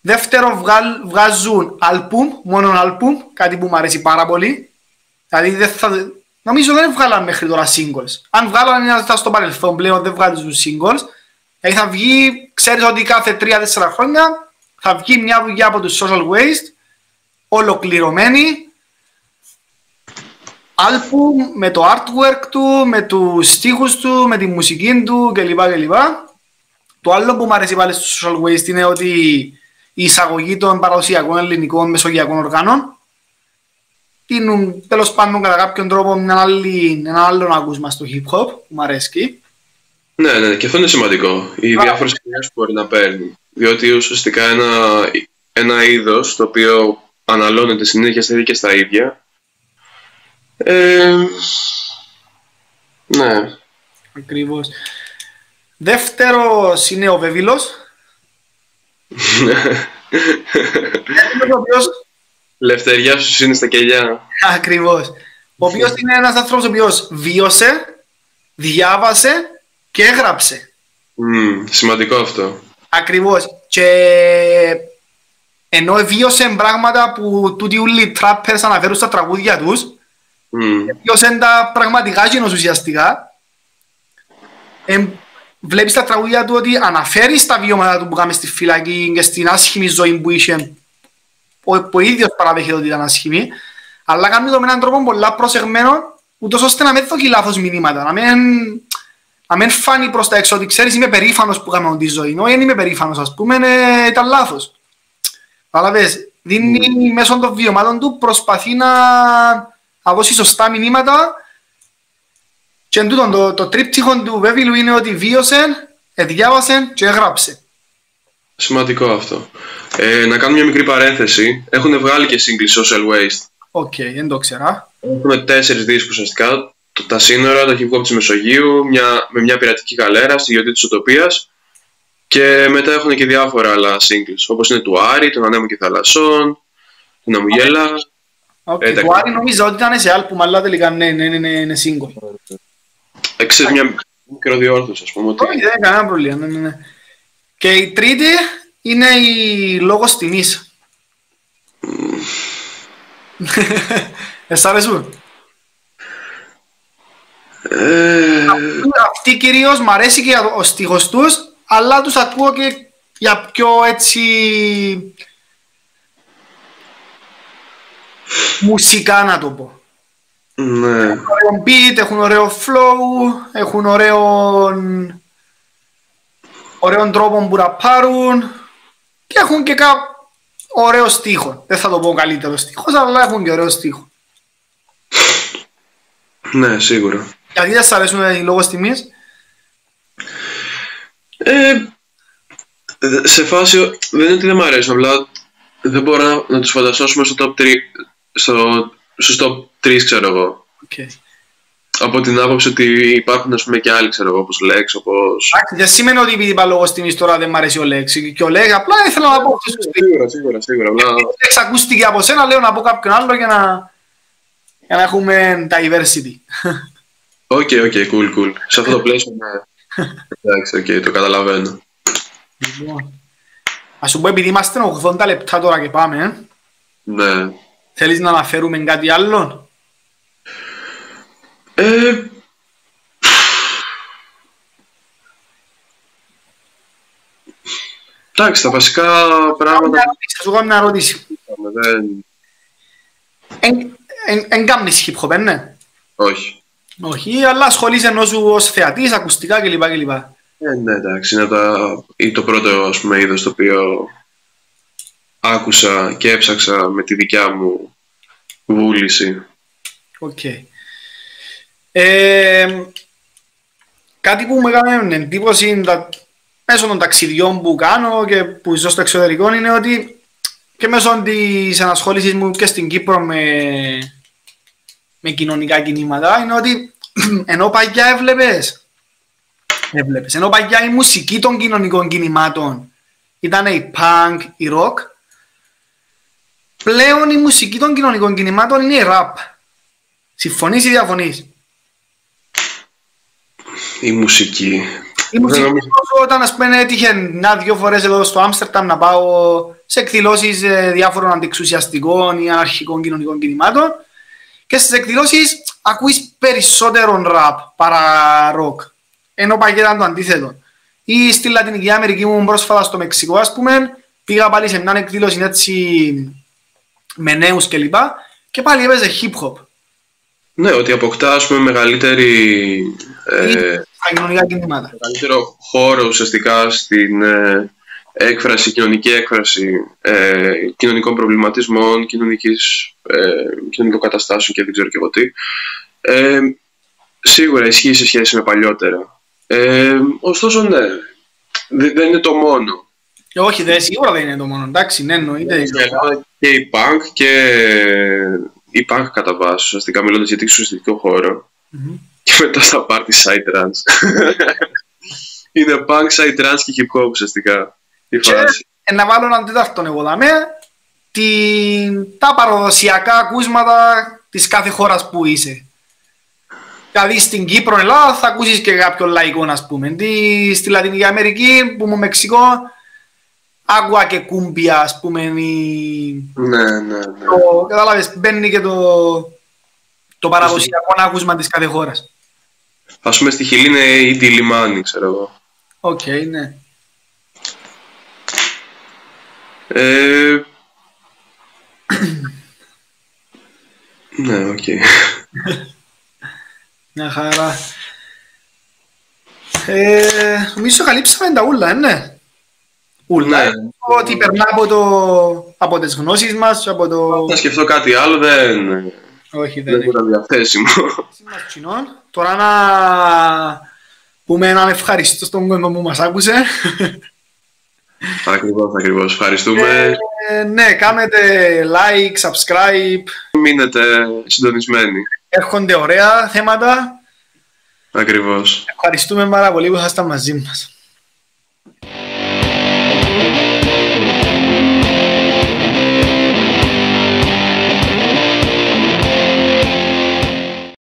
Δεύτερο, βγάλ, βγάζουν άλμπουμ, μόνο άλμπουμ, κάτι που μου αρέσει πάρα πολύ. Δηλαδή, δεν θα, νομίζω δεν βγάλαν μέχρι τώρα singles. Αν βγάλαν είναι αυτά στο παρελθόν πλέον, δεν βγάζουν singles. Δηλαδή θα βγει, ξέρεις ότι κάθε 3-4 χρόνια θα βγει μια δουλειά από τους social waste, ολοκληρωμένη, άλμπουμ με το artwork του, με τους στίχους του, με τη μουσική του κλπ. κλπ. Το άλλο που μου αρέσει πάλι στο social waste είναι ότι η εισαγωγή των παραδοσιακών ελληνικών μεσογειακών οργάνων δίνουν τέλος πάντων κατά κάποιον τρόπο μια άλλη, ένα άλλο ακούσμα στο hip hop που μου αρέσει. Ναι, ναι, και αυτό είναι σημαντικό. Οι Μπράβο. διάφορες κοινέ που μπορεί να παίρνει. Διότι ουσιαστικά ένα, ένα είδος το οποίο αναλώνεται συνέχεια στα ίδια και στα ίδια. Ε, ναι. Ακριβώς. Δεύτερος είναι ο Βεβίλος. ο οποίος, Λευτεριά σου είναι στα κελιά. ακριβώς. Ο οποίος είναι ένας άνθρωπος ο οποίος βίωσε, διάβασε και έγραψε. Μμ, σημαντικό αυτό. Ακριβώς. Και ενώ βίωσε πράγματα που τούτοι όλοι οι trappers αναφέρουν στα τραγούδια τους, Μμ, βίωσε τα πραγματικά γίνος ουσιαστικά. Ε, βλέπεις τα τραγούδια του ότι αναφέρει στα βιώματα του που κάμε στη φυλακή και στην άσχημη ζωή που είχε ο, που ο ίδιος παραδέχεται ότι ήταν άσχημη αλλά κάνει το με έναν τρόπο πολλά προσεγμένο ούτως ώστε να μην δώσει λάθος μηνύματα να μην, να μην φάνει προς τα έξω ότι ξέρεις είμαι περήφανος που κάνω τη ζωή. Όχι δεν είμαι περήφανος ας πούμε ε, ήταν λάθος. Κατάλαβες, δίνει μέσω των βιωμάτων του προσπαθεί να, να δώσει σωστά μηνύματα. Και εν τούτον, το, το τρίπτυχο του Βέβυλου είναι ότι βίωσε, ε, διάβασε και έγραψε. Σημαντικό αυτό. Ε, να κάνω μια μικρή παρένθεση. Έχουν βγάλει και single Social Waste. OK, δεν το ξέρα. Έχουμε τέσσερις δίσκους ουσιαστικά. Το, τα σύνορα, το hip hop της Μεσογείου, μια, με μια πειρατική γαλέρα στη γιορτή της Ουτοπίας και μετά έχουν και διάφορα άλλα singles όπως είναι του Άρη, των Ανέμων και Θαλασσών, του Να μου γελά. Okay, Ε, το εντάξει. Άρη νομίζω ότι ήταν σε άλμπουμ, αλλά τελικά ναι, ναι, ναι, ναι, είναι single. Ξέρεις μια μικροδιόρθωση ας πούμε ότι Όχι, δεν είναι κανένα πρόβλημα. Ναι, ναι, ναι. Και η τρίτη είναι η λόγος τιμής. Εσ' αρέσουν. ε, Αυτή κυρίως μ' αρέσει και ο στίχος τους, αλλά τους ακούω και για πιο έτσι μουσικά να το πω. ναι, Ωραίο beat, έχουν ωραίο flow, έχουν ωραίο ωραίον τρόπο που ραπάρουν και έχουν και κα... ωραίο στίχο. Δεν θα το πω καλύτερο στίχος, αλλά έχουν και ωραίο στίχο. Ναι, σίγουρα. Γιατί δεν σας αρέσουν οι λόγω τιμής; Ε, σε φάση δεν είναι ότι δεν μου αρέσουν, απλά δεν μπορώ να, να τους φανταστώ στο top 3, στο, στο top 3 ξέρω εγώ. Okay. Από την άποψη ότι υπάρχουν ας πούμε και άλλοι ξέρω εγώ όπως Lex, όπως... δεν σημαίνει ότι επειδή είπα λόγω τιμής τώρα δεν μου αρέσει ο Lex και ο Lex απλά ήθελα να πω Σίγουρα, σίγουρα, σίγουρα. Απλά... Lex ακούστηκε από σένα, λέω να πω κάποιον άλλο για να, για να έχουμε diversity. OK, OK, cool, cool. Σε αυτό το πλαίσιο, ναι. Εντάξει, οκ, το καταλαβαίνω. Λοιπόν, ας σου πω επειδή είμαστε 80 λεπτά τώρα και πάμε, ε. Ναι. Θέλεις να αναφέρουμε κάτι άλλο; Ε, Εντάξει, τα βασικά πράγματα... Θα σου κάνω μια ερώτηση. Δεν... Εν κάνεις hip-hop, ναι; Όχι. Όχι, αλλά ασχολείσαι ενώ σου ως θεατής, ακουστικά κλπ. κλπ. Ε, ναι, εντάξει, είναι τα... το πρώτο ας πούμε, είδος το οποίο άκουσα και έψαξα με τη δικιά μου βούληση. OK. Okay. Ε, κάτι που μου έκανε εντύπωση μέσω των ταξιδιών που κάνω και που ζω στο εξωτερικό είναι ότι και μέσω της ενασχόλησής μου και στην Κύπρο με, με κοινωνικά κινήματα είναι ότι ενώ παλιά έβλεπες, έβλεπες, ενώ παγιά η μουσική των κοινωνικών κινημάτων ήταν η punk, η rock, πλέον η μουσική των κοινωνικών κινημάτων είναι η rap. Συμφωνείς ή διαφωνείς; Η μουσική. Η μουσική νομίζω... όταν ας πούμε έτυχε μια-δυο φορές εδώ στο Άμστερνταμ να πάω σε εκδηλώσεις ε, διάφορων αντιξουσιαστικών ή αναρχικών κοινωνικών κινημάτων και στις εκδηλώσεις ακούεις περισσότερο ραπ παρά ροκ. Ενώ παγιά ήταν το αντίθετο. Ή στη Λατινική Αμερική μου πρόσφατα στο Μεξικό ας πούμε πήγα πάλι σε μια εκδήλωση έτσι με νέους κλπ. Και, και πάλι έπαιζε hip hop. Ναι, ότι αποκτά ας πούμε μεγαλύτερη... Ε, κοινωνικά κινήματα. Μεγαλύτερο χώρο ουσιαστικά στην ε, έκφραση, κοινωνική έκφραση ε, κοινωνικών προβληματισμών, κοινωνικής, ε, κοινωνικών καταστάσεων και δεν ξέρω και εγώ τι. Ε, σίγουρα ισχύει σε σχέση με παλιότερα. Ε, ωστόσο, ναι, δεν είναι το μόνο. Και όχι, δεν, σίγουρα δεν είναι το μόνο. Εντάξει, ναι, εννοείται. Και η punk και η punk κατά βάση, ουσιαστικά μιλώντα για την εξουσιαστικό χώρο. Mm-hmm. Και μετά στα party side trans. είναι punk, side trans και hip hop ουσιαστικά. Η και φάση. να βάλω έναν τέταρτο εγώ δαμέ, την, τα παραδοσιακά ακούσματα της κάθε χώρας που είσαι. Δηλαδή στην Κύπρο, Ελλάδα θα ακούσεις και κάποιο λαϊκό, ας πούμε. Τι, στη Λατινική Αμερική, που ήμουν Μεξικό, άκουα και cumbia, ας πούμε. Η... Ναι, ναι, ναι. Το, κατάλαβες, μπαίνει και το, το παραδοσιακό άκουσμα της κάθε χώρας. Ας πούμε στη Χιλή είναι Illimani, ξέρω εγώ. OK, okay, ναι. Ε... ναι, OK. Okay. Μια χαρά. Ε, νομίζω καλύψαμε τα ούλα, ναι. Ούλα. Ναι. Ότι περνά από, το, από τις γνώσεις μας, από το... Θα σκεφτώ κάτι άλλο, δεν... Όχι, δεν, δεν είναι διαθέσιμο. Τώρα να πούμε έναν ευχαριστώ στον κόσμο που μας άκουσε. Ακριβώς, ακριβώς. Ευχαριστούμε. Ε, ναι, κάνετε like, subscribe. Μείνετε συντονισμένοι. Έρχονται ωραία θέματα. Ακριβώς. Ευχαριστούμε πάρα πολύ που ήσασταν μαζί μας. Thank you.